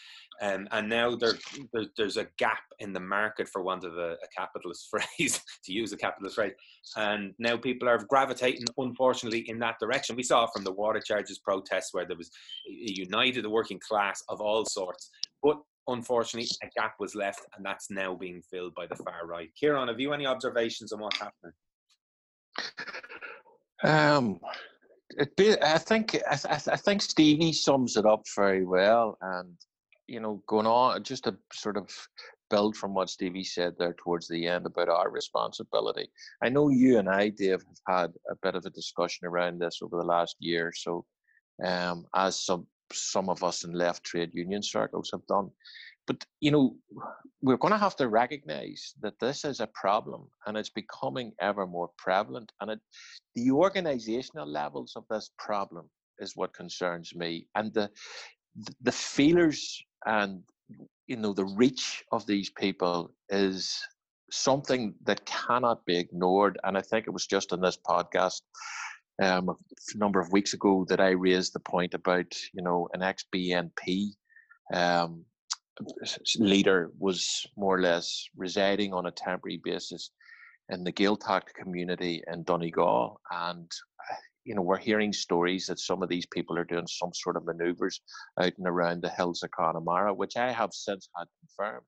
Um, and now there, there, there's a gap in the market, for want of a, a capitalist phrase, to use a capitalist phrase. And now people are gravitating, unfortunately, in that direction. We saw from the water charges protests where there was a united working class of all sorts. But unfortunately, a gap was left, and that's now being filled by the far right. Kieran, have you any observations on what's happening? Um, be, I think I, I, think Stevie sums it up very well, and you know, going on just to sort of build from what Stevie said there towards the end about our responsibility. I know you and I, Dave, have had a bit of a discussion around this over the last year, so um, as some some of us in left trade union circles have done. But you know, we're going to have to recognise that this is a problem, and it's becoming ever more prevalent. And it, the organisational levels of this problem is what concerns me, and the the feelers and you know the reach of these people is something that cannot be ignored. And I think it was just in this podcast um, a number of weeks ago that I raised the point about, you know, an ex BNP um, leader was more or less residing on a temporary basis in the Gaeltacht community in Donegal. And, you know, we're hearing stories that some of these people are doing some sort of maneuvers out and around the hills of Connemara, which I have since had confirmed.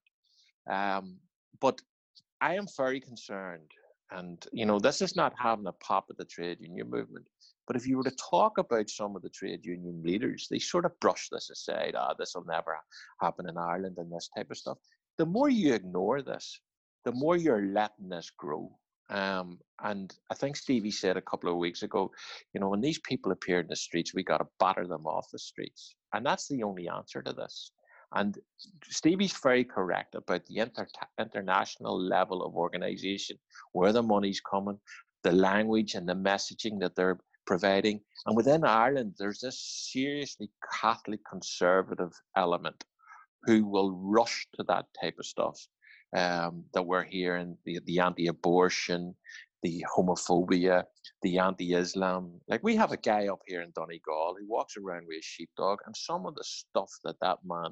Um, but I am very concerned and, you know, this is not having a pop at the trade union movement. But if you were to talk about some of the trade union leaders, they sort of brush this aside. Ah, this will never happen in Ireland and this type of stuff. The more you ignore this, the more you're letting this grow. Um, and I think Stevie said a couple of weeks ago, you know, when these people appear in the streets, we got to batter them off the streets. And that's the only answer to this. And Stevie's very correct about the inter- international level of organization, where the money's coming, the language and the messaging that they're providing. And within Ireland, there's this seriously Catholic conservative element who will rush to that type of stuff um, that we're hearing the, the anti abortion, the homophobia, the anti-Islam. Like we have a guy up here in Donegal who walks around with a sheepdog, and some of the stuff that that man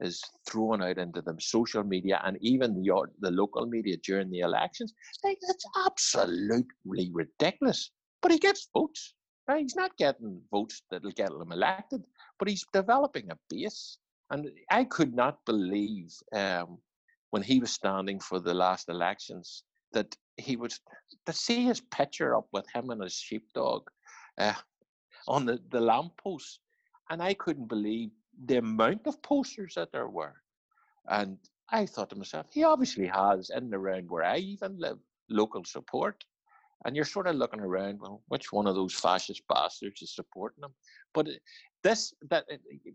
is thrown out into the social media and even the the local media during the elections. Like, that's absolutely ridiculous. But he gets votes. Right? He's not getting votes that'll get him elected, but he's developing a base. And I could not believe um, when he was standing for the last elections that he was to see his picture up with him and his sheepdog uh, on the, the lamppost. And I couldn't believe the amount of posters that there were. And I thought to myself, he obviously has in and around where I even live local support. And you're sort of looking around, well, which one of those fascist bastards is supporting them? But this, that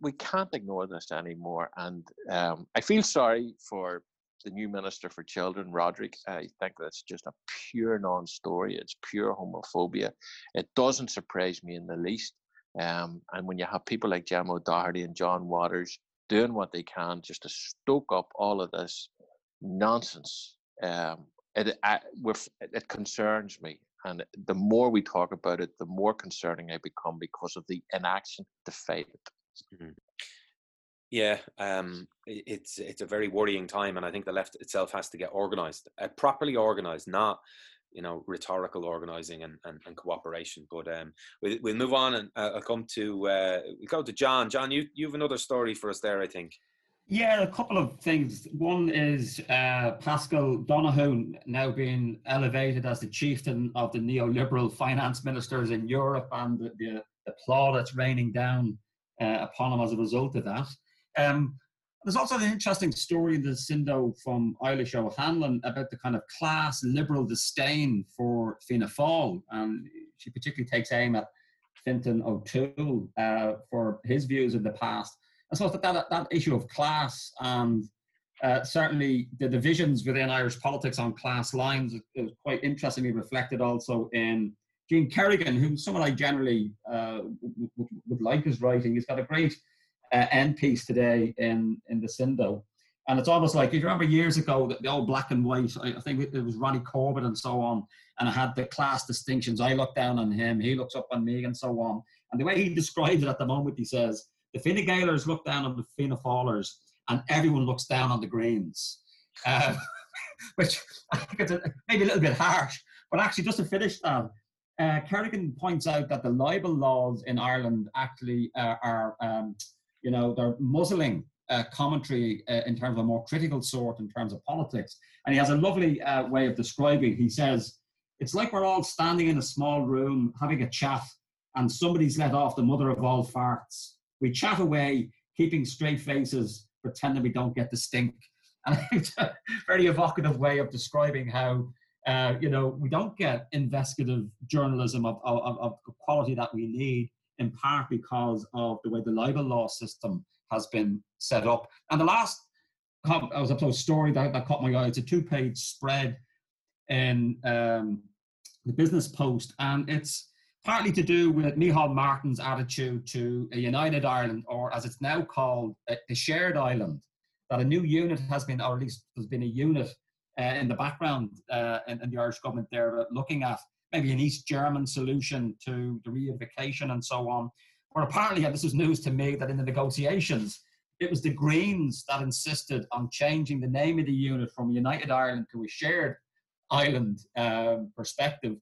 we can't ignore this anymore. And um, I feel sorry for the new minister for children, Roderick. I think that's just a pure non-story. It's pure homophobia. It doesn't surprise me in the least. Um, and when you have people like Gemma O'Doherty and John Waters doing what they can just to stoke up all of this nonsense, um, it, I, it concerns me. And the more we talk about it, the more concerning I become because of the inaction to fight it. Mm-hmm. Yeah, um, it's it's a very worrying time, and I think the left itself has to get organised, uh, properly organised, not you know rhetorical organising and, and, and, cooperation. But um, we, we'll move on, and uh, I'll come to uh, we'll go to John. John, you you have another story for us there, I think. Yeah, a couple of things. One is uh, Paschal Donohoe now being elevated as the chieftain of the neoliberal finance ministers in Europe, and the, the, the plaudits raining down uh, upon him as a result of that. Um, there's also an interesting story in the Sindo from Eilish O'Hanlon about the kind of class liberal disdain for Fianna Fáil. And she particularly takes aim at Fintan O'Toole uh, for his views in the past. And so that, that, that issue of class and uh, certainly the divisions within Irish politics on class lines is quite interestingly reflected also in Gene Kerrigan, who someone I generally uh, would, would like his writing. He's got a great uh, end piece today in in the Sindo. And it's almost like you remember years ago the, the old black and white. I, think it was Ronnie Corbett and so on, and I had the class distinctions. I look down on him, he looks up on me, and so on. And the way he describes it at the moment, he says the Fine Gaelers look down on the Fianna Fáilers, and everyone looks down on the Greens. Uh, which I think it's a, maybe a little bit harsh, but actually, just to finish that, uh, Kerrigan points out that the libel laws in Ireland actually uh, are um, you know, they're muzzling uh, commentary uh, in terms of a more critical sort in terms of politics. And he has a lovely uh, way of describing. He says, "It's like we're all standing in a small room having a chat, and somebody's let off the mother of all farts. We chat away, keeping straight faces, pretending we don't get the stink." And it's a very evocative way of describing how. Uh, you know, we don't get investigative journalism of, of, of quality that we need in part because of the way the libel law system has been set up. And the last I was up to a story that, that caught my eye. It's a two-page spread in um, the Business Post, and it's partly to do with Micheál Martin's attitude to a united Ireland, or as it's now called, a, shared island. That a new unit has been, or at least there's been a unit uh, in the background uh, in, in, the Irish government there looking at maybe an East German solution to the reunification and so on. Or apparently, and this is news to me, that in the negotiations, it was the Greens that insisted on changing the name of the unit from United Ireland to a shared island um, perspective.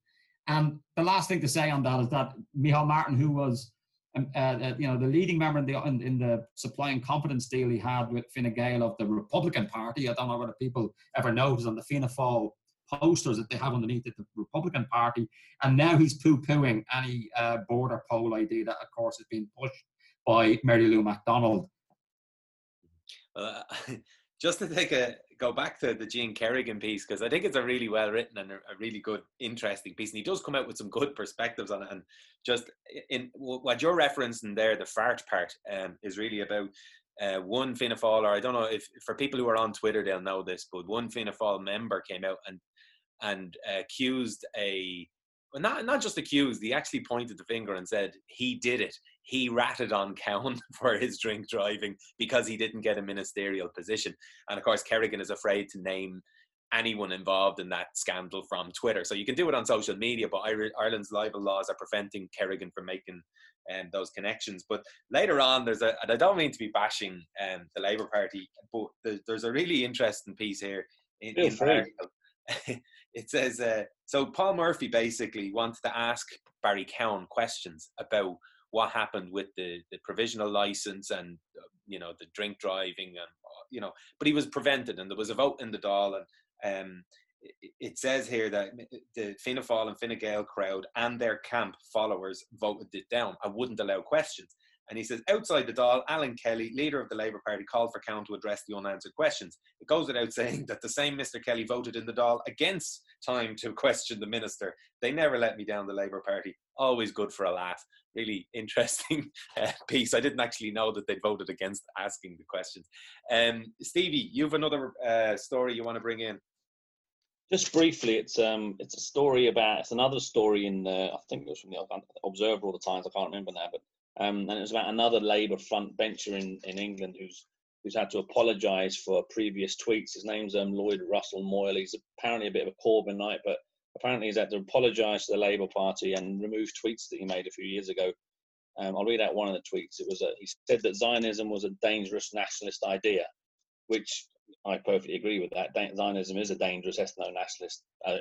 And the last thing to say on that is that Micheál Martin, who was um, uh, uh, you know the leading member in the in, in, the supply and confidence deal he had with Fine Gael of the Republican Party, I don't know whether people ever noticed on the Fianna Fáil posters that they have underneath it, the Republican Party, and now he's poo-pooing any uh, border poll idea that, of course, is being pushed by Mary Lou McDonald. Uh, just to take a go back to the Gene Kerrigan piece because I think it's a really well written and a, a, really good, interesting piece, and he does come out with some good perspectives on it. And just in what you're referencing there, the fart part um, is really about uh, one Fianna Fáil, or I don't know if for people who are on Twitter they'll know this, but one Fianna Fáil member came out and and accused a well, not not just accused. He actually pointed the finger and said he did it. He ratted on Cowen for his drink driving because he didn't get a ministerial position. And of course, Kerrigan is afraid to name anyone involved in that scandal from Twitter. So you can do it on social media, but Ireland's libel laws are preventing Kerrigan from making um, those connections. But later on, there's a, and I don't mean to be bashing um, the Labour Party, but there's a really interesting piece here in, in it says uh, so paul murphy basically wants to ask barry cowen questions about what happened with the, the provisional license and uh, you know the drink driving and uh, you know but he was prevented and there was a vote in the Dáil and um, it, it says here that the Fianna Fáil and Fine Gael crowd and their camp followers voted it down I wouldn't allow questions and he says, outside the Dáil, Alan Kelly, leader of the Labour Party, called for Cowen to address the unanswered questions. It goes without saying that the same Mr. Kelly voted in the Dáil against time to question the minister. They never let me down, the Labour Party. Always good for a laugh. Really interesting uh, piece. I didn't actually know that they voted against asking the questions. Um, Stevie, you have another uh, story you want to bring in? Just briefly, it's um, it's a story about it's another story in the I think it was from the Observer all the times. I can't remember now, but um, and it was about another Labour front bencher in, in England who's who's had to apologise for previous tweets. His name's um, Lloyd Russell Moyle. He's apparently a bit of a Corbynite, but apparently he's had to apologise to the Labour Party and remove tweets that he made a few years ago. Um, I'll read out one of the tweets. It was a, he said that Zionism was a dangerous nationalist idea, which I perfectly agree with that. Zionism is a dangerous ethno-nationalist uh,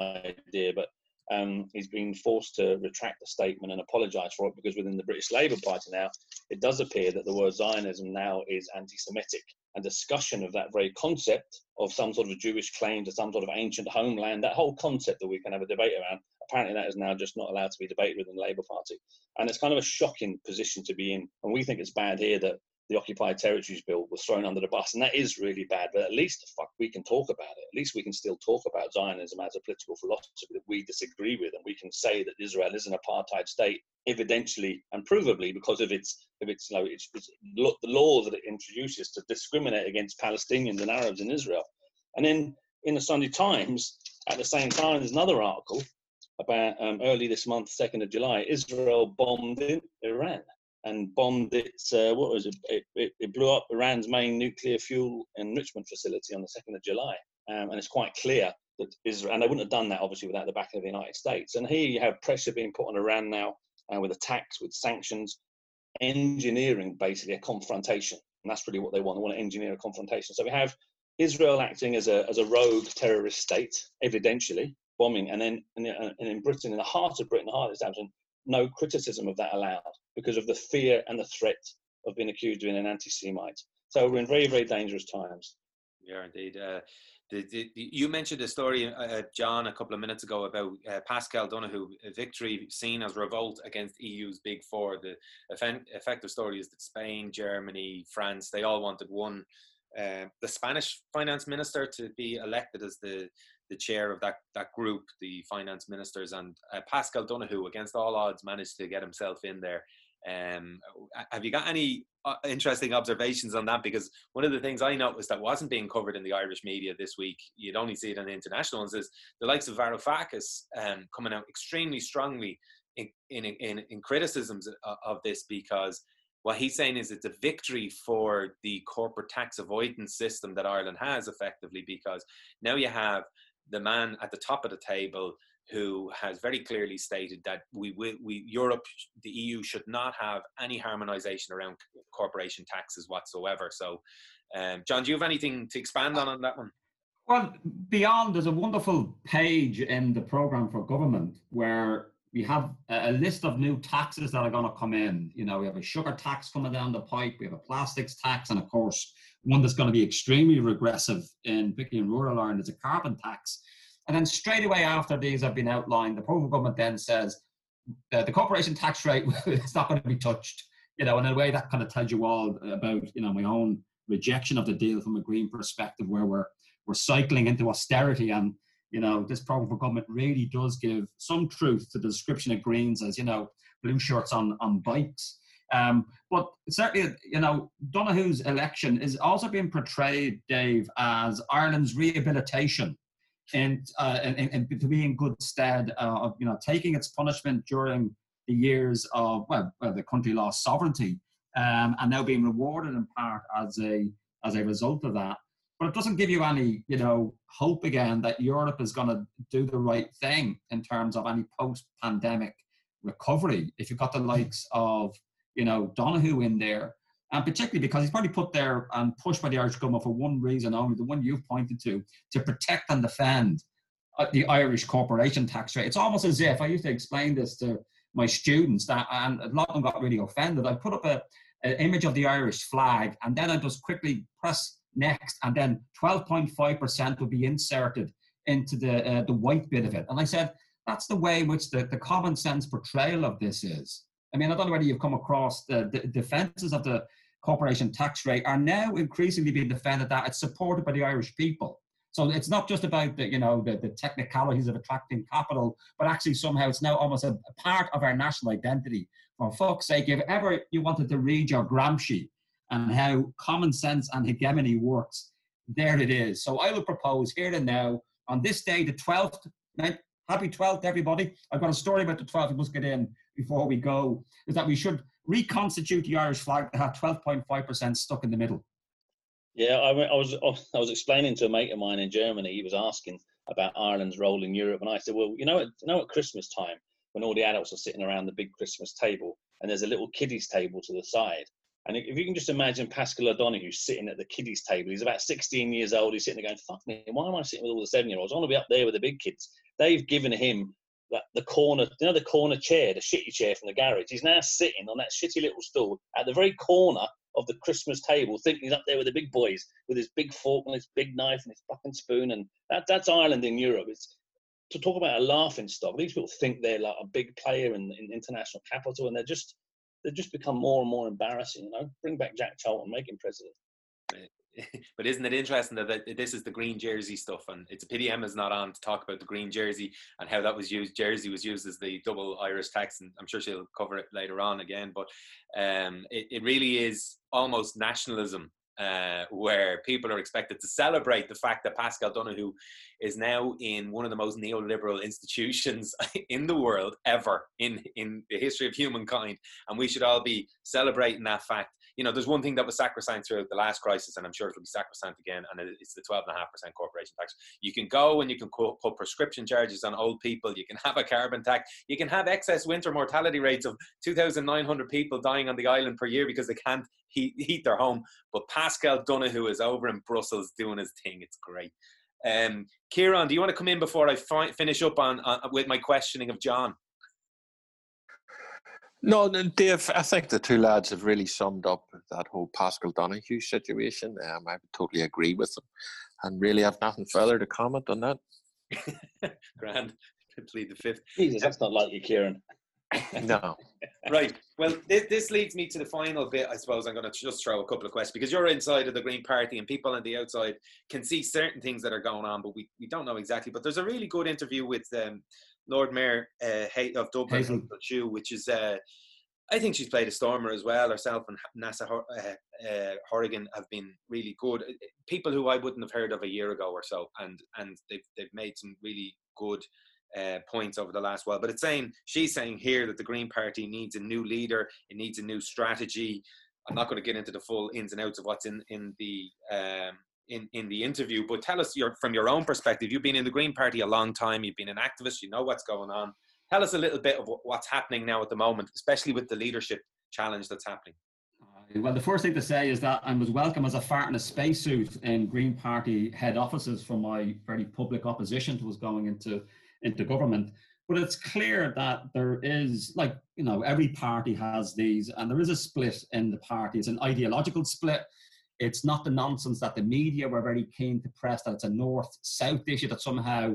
idea, but um, he's been forced to retract the statement and apologise for it because within the British Labour Party now, it does appear that the word Zionism now is anti-Semitic. And discussion of that very concept of some sort of Jewish claim to some sort of ancient homeland, that whole concept that we can have a debate around, apparently that is now just not allowed to be debated within the Labour Party. And it's kind of a shocking position to be in. And we think it's bad here that the Occupied Territories Bill was thrown under the bus, and that is really bad. But at least, fuck, we can talk about it. At least we can still talk about Zionism as a political philosophy that we disagree with, and we can say that Israel is an apartheid state, evidentially and provably, because of its, of its, you know, its, its the laws that it introduces to discriminate against Palestinians and Arabs in Israel. And then in the Sunday Times, at the same time, there's another article about um, early this month, 2nd of July, Israel bombed Iran and bombed its uh, what was it? It, it? it, blew up Iran's main nuclear fuel enrichment facility on the second of July, um, and it's quite clear that Israel and they wouldn't have done that obviously without the backing of the United States. And here you have pressure being put on Iran now, uh, with attacks, with sanctions, engineering basically a confrontation, and that's really what they want. They want to engineer a confrontation. So we have Israel acting as a as a rogue terrorist state, evidentially bombing, and then and in Britain, in the heart of Britain, the heart of establishment, no criticism of that allowed because of the fear and the threat of being accused of being an anti-Semite. So we're in very, very dangerous times. Yeah, indeed. Uh, the, the, you mentioned a story, uh, John, a couple of minutes ago about uh, Paschal Donohoe, a victory seen as revolt against EU's big four. The effective story is that Spain, Germany, France, they all wanted one. Uh, the Spanish finance minister to be elected as the the chair of that that group, the finance ministers, and uh, Paschal Donohoe, against all odds, managed to get himself in there. Um, have you got any uh, interesting observations on that? Because one of the things I noticed that wasn't being covered in the Irish media this week, you'd only see it in the international ones, is the likes of Varoufakis um, coming out extremely strongly in, in, in, in criticisms of this because what he's saying is it's a victory for the corporate tax avoidance system that Ireland has effectively because now you have the man at the top of the table who has very clearly stated that we will, we Europe, the EU should not have any harmonisation around corporation taxes whatsoever. So, um, John, do you have anything to expand on on that one? Well, beyond, there's a wonderful page in the program for government where we have a list of new taxes that are going to come in. You know, we have a sugar tax coming down the pipe, we have a plastics tax, and of course, one that's going to be extremely regressive in particularly in rural Ireland is a carbon tax. And then straight away after these have been outlined, the program government then says uh, the corporation tax rate is not going to be touched. You know, in a way that kind of tells you all about you know my own rejection of the deal from a green perspective, where we're we're cycling into austerity and you know, this for government really does give some truth to the description of Greens as, you know, blue shirts on, on bikes. Um, but certainly, you know, Donohoe's election is also being portrayed, Dave, as Ireland's rehabilitation and, uh, and, and to be in good stead uh, of, you know, taking its punishment during the years of, well, well the country lost sovereignty um, and now being rewarded in part as a, as a result of that but it doesn't give you any, you know, hope again that Europe is going to do the right thing in terms of any post-pandemic recovery. If you've got the likes of, you know, Donohoe in there, and particularly because he's probably put there and pushed by the Irish government for one reason only, the one you've pointed to, to protect and defend uh, the Irish corporation tax rate. It's almost as if I used to explain this to my students that, and a lot of them got really offended. I put up a, an image of the Irish flag, and then I just quickly press next, and then 12.5% would be inserted into the, uh, the white bit of it. And I said, that's the way in which the, the common sense portrayal of this is. I mean, I don't know whether you've come across the, the defenses of the corporation tax rate are now increasingly being defended that it's supported by the Irish people. So it's not just about the, you know, the, the technicalities of attracting capital, but actually somehow it's now almost a, a part of our national identity. For fuck's sake, if ever you wanted to read your Gramsci, and how common sense and hegemony works, there it is. So I will propose here and now, on this day, the 12th, happy 12th, everybody. I've got a story about the 12th we must get in before we go, is that we should reconstitute the Irish flag that had 12.5% stuck in the middle. Yeah, I, I, was oh, I was explaining to a mate of mine in Germany. He was asking about Ireland's role in Europe, and I said, "Well, you know, at, you know, at Christmas time, when all the adults are sitting around the big Christmas table, and there's a little kiddies table to the side. And if you can just imagine Paschal O'Donoghue sitting at the kiddies table, he's about 16 years old. He's sitting there going, "Fuck me, why am I sitting with all the seven-year-olds? I want to be up there with the big kids." They've given him that the corner, you know, the corner chair, the shitty chair from the garage. He's now sitting on that shitty little stool at the very corner of the Christmas table, thinking he's up there with the big boys with his big fork and his big knife and his fucking spoon. And that, that's Ireland in Europe. It's to talk about a laughing stock. These people think they're like a big player in, in international capital, and they're just they just become more and more embarrassing. You know, bring back Jack Charlton, make him president. but isn't it interesting that, this is the green jersey stuff, and it's a pity Emma's not on to talk about the green jersey and how that was used. Jersey was used as the double Irish tax, and I'm sure she'll cover it later on again. But um, it, it really is almost nationalism uh, where people are expected to celebrate the fact that Paschal Donohoe is now in one of the most neoliberal institutions in the world ever in, in the history of humankind. And we should all be celebrating that fact. You know, there's one thing that was sacrosanct throughout the last crisis, and I'm sure it'll be sacrosanct again, and it's the 12.5% corporation tax. You can go and you can put prescription charges on old people. You can have a carbon tax. You can have excess winter mortality rates of 2,900 people dying on the island per year because they can't heat, heat their home. But Paschal Donohoe is over in Brussels doing his thing. It's great. Um, Kieran, do you want to come in before I fi- finish up on, on with my questioning of John? No, Dave, I think the two lads have really summed up that whole Paschal Donohoe situation. Um, I totally agree with them and really have nothing further to comment on that. Grand. Plead the fifth. Jesus, that's not like you, Kieran. no. right. Well, this, this leads me to the final bit. I suppose I'm going to just throw a couple of questions because you're inside of the Green Party and people on the outside can see certain things that are going on, but we, we don't know exactly. But there's a really good interview with um, Lord Mayor uh, of Dublin, Hazel Chu, which is. Uh, I think she's played a stormer as well. Herself and Neasa uh, uh, Hourigan have been really good. Uh, people who I wouldn't have heard of a year ago or so, and and they've they've made some really good uh, points over the last while. But it's saying she's saying here that the Green Party needs a new leader, it needs a new strategy. I'm not going to get into the full ins and outs of what's in in the um, in in the interview, but tell us your from your own perspective. You've been in the Green Party a long time. You've been an activist. You know what's going on. Tell us a little bit of what's happening now at the moment, especially with the leadership challenge that's happening. Well, the first thing to say is that I was welcome as a fart in a spacesuit in Green Party head offices for my very public opposition to us going into into government. But it's clear that there is, like, you know, every party has these, and there is a split in the party. It's an ideological split. It's not the nonsense that the media were very keen to press that it's a north south issue, that somehow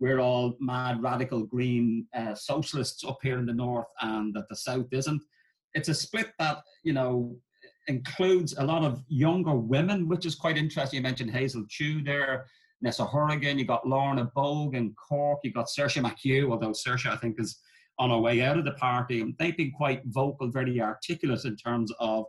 we're all mad, radical, green uh, socialists up here in the north and that the south isn't. It's a split that, you know, includes a lot of younger women, which is quite interesting. You mentioned Hazel Chu there. Neasa Hourigan, you got Lorna Bogue in Cork, you got Saoirse McHugh, although Saoirse, I think, is on her way out of the party. And they've been quite vocal, very articulate in terms of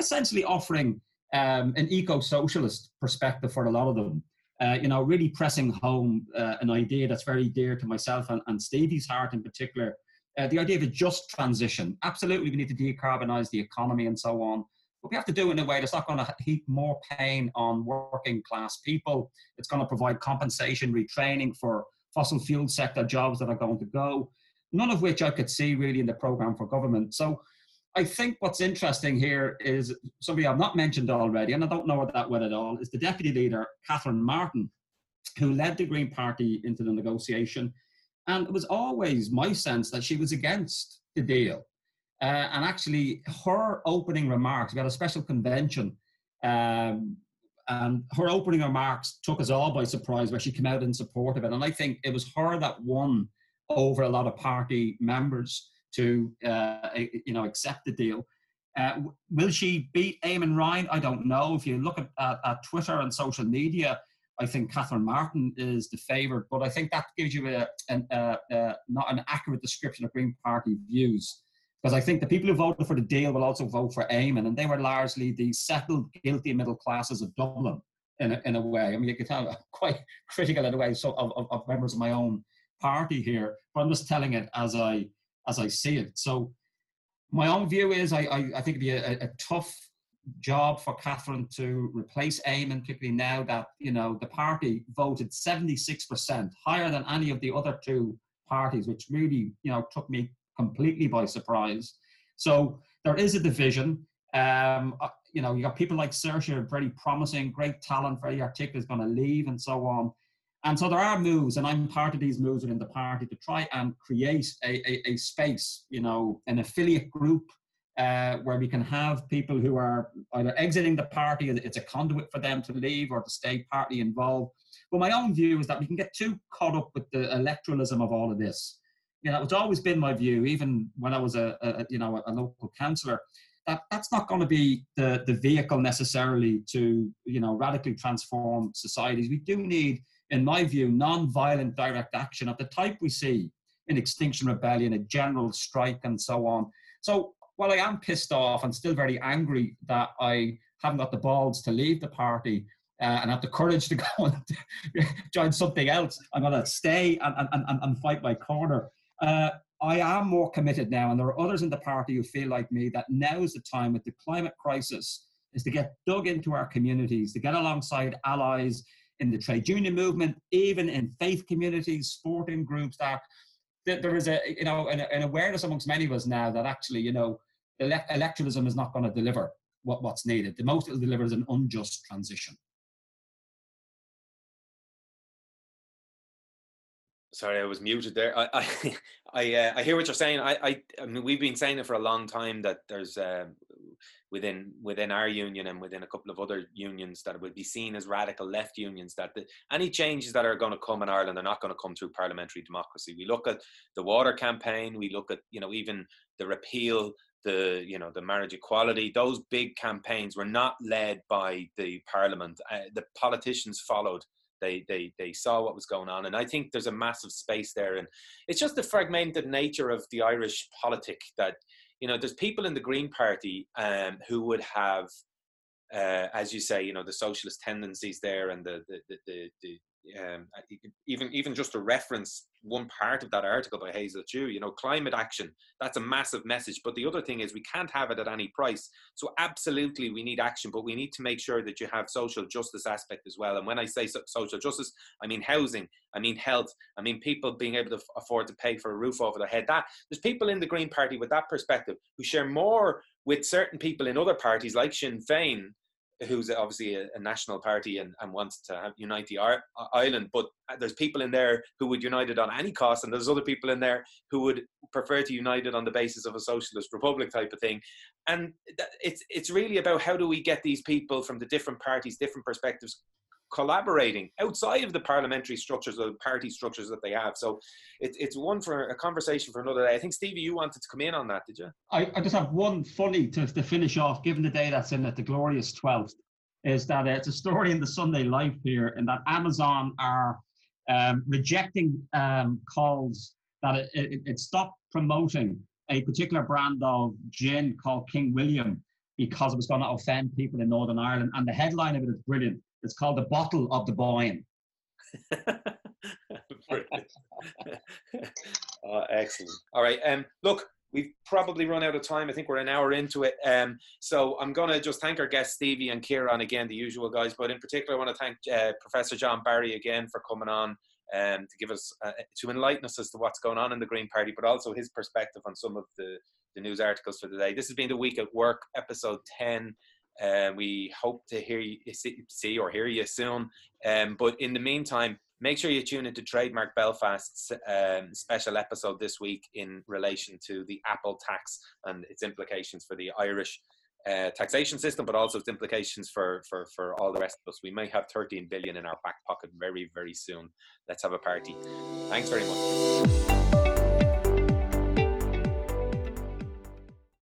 essentially offering um, an eco socialist perspective for a lot of them. Uh, you know, really pressing home uh, an idea that's very dear to myself and, and Stevie's heart in particular. Uh, the idea of a just transition. Absolutely, we need to decarbonize the economy and so on. But we have to do it in a way that's not going to heap more pain on working class people. It's going to provide compensation, retraining for fossil fuel sector jobs that are going to go, none of which I could see really in the program for government. So I think what's interesting here is somebody I've not mentioned already, and I don't know that well at all, is the deputy leader, Catherine Martin, who led the Green Party into the negotiation. And it was always my sense that she was against the deal. Uh, and actually, her opening remarks, we had a special convention, um, and her opening remarks took us all by surprise where she came out in support of it. And I think it was her that won over a lot of party members to, uh, you know, accept the deal. Uh, will she beat Eamon Ryan? I don't know. If you look at, at, at, Twitter and social media, I think Catherine Martin is the favourite, but I think that gives you a, an, not an accurate description of Green Party views because I think the people who voted for the deal will also vote for Eamon, and they were largely the settled, guilty middle classes of Dublin in a, in a way. I mean, you could tell I'm quite critical in a way so of, of, of, members of my own party here, but I'm just telling it as I as I see it. So my own view is I, I, I think it'd be a, a tough job for Catherine to replace Eamon, particularly now that you know the party voted 76% higher than any of the other two parties, which really you know took me completely by surprise. So there is a division. Um, uh, you know, you got people like Saoirse, very promising, great talent, very articulate, is going to leave and so on. And so there are moves, and I'm part of these moves within the party to try and create a, a, a space, you know, an affiliate group uh, where we can have people who are either exiting the party, it's a conduit for them to leave or to stay partly involved. But my own view is that we can get too caught up with the electoralism of all of this. You know, it's always been my view, even when I was a, a you know a local councillor, that that's not going to be the the vehicle necessarily to you know radically transform societies. We do need in my view, non-violent direct action of the type we see in Extinction Rebellion, a general strike, and so on. So while I am pissed off and still very angry that I haven't got the balls to leave the party uh, and have the courage to go and join something else, I'm going to stay and, and, and, and fight my corner. Uh, I am more committed now, and there are others in the party who feel like me that now is the time with the climate crisis is to get dug into our communities, to get alongside allies in the trade union movement, even in faith communities, sporting groups, that, that there is a you know an, an, awareness amongst many of us now that actually you know elect- electoralism is not going to deliver what, what's needed. The most it will deliver is an unjust transition. Sorry, I was muted there. I I I, uh, I hear what you're saying. I, I I mean we've been saying it for a long time that there's uh, within within our union and within a couple of other unions that would be seen as radical left unions that the, any changes that are going to come in Ireland are not going to come through parliamentary democracy. We look at the water campaign, we look at you know even the repeal the you know the marriage equality. Those big campaigns were not led by the parliament. Uh, the politicians followed. They they they saw what was going on and i think there's a massive space there and it's just the fragmented nature of the irish politic that you know, there's people in the Green Party um, who would have, uh, as you say, you know, the socialist tendencies there, and the the the, the, the um, even even just to reference one part of that article by Hazel Chu, you know, climate action, that's a massive message. But the other thing is we can't have it at any price. So absolutely we need action, but we need to make sure that you have social justice aspect as well. And when I say so- social justice, I mean housing, I mean health, I mean people being able to f- afford to pay for a roof over their head. That there's people in the Green Party with that perspective who share more with certain people in other parties like Sinn Féin who's obviously a, a national party and, and, wants to have, unite the Ar- island, but uh, there's people in there who would unite it on any cost, and there's other people in there who would prefer to unite it on the basis of a socialist republic type of thing. And it's it's really about how do we get these people from the different parties, different perspectives, collaborating outside of the parliamentary structures or the party structures that they have. So it, it's one for a conversation for another day. I think Stevie, you wanted to come in on that, did you? I, I just have one funny to, to finish off, given the day that's in it, the glorious 12th, is that uh, it's a story in the Sunday Life here, and that Amazon are um, rejecting um, calls that it, it, it stopped promoting a particular brand of gin called King William because it was going to offend people in Northern Ireland. And the headline of it is brilliant. It's called the bottle of the boyne. oh, excellent. All right. Um, look, we've probably run out of time. I think we're an hour into it. Um, so I'm going to just thank our guests, Stevie and Kieran, again, the usual guys. But in particular, I want to thank uh, Professor John Barry again for coming on um, to give us, uh, to enlighten us as to what's going on in the Green Party, but also his perspective on some of the, the news articles for today. This has been the Week at Work, episode 10. Uh, we hope to hear you, see or hear you soon. Um, but in the meantime, make sure you tune into Trademark Belfast's um, special episode this week in relation to the Apple tax and its implications for the Irish uh, taxation system, but also its implications for, for, for all the rest of us. We may have 13 billion in our back pocket very, very soon. Let's have a party. Thanks very much.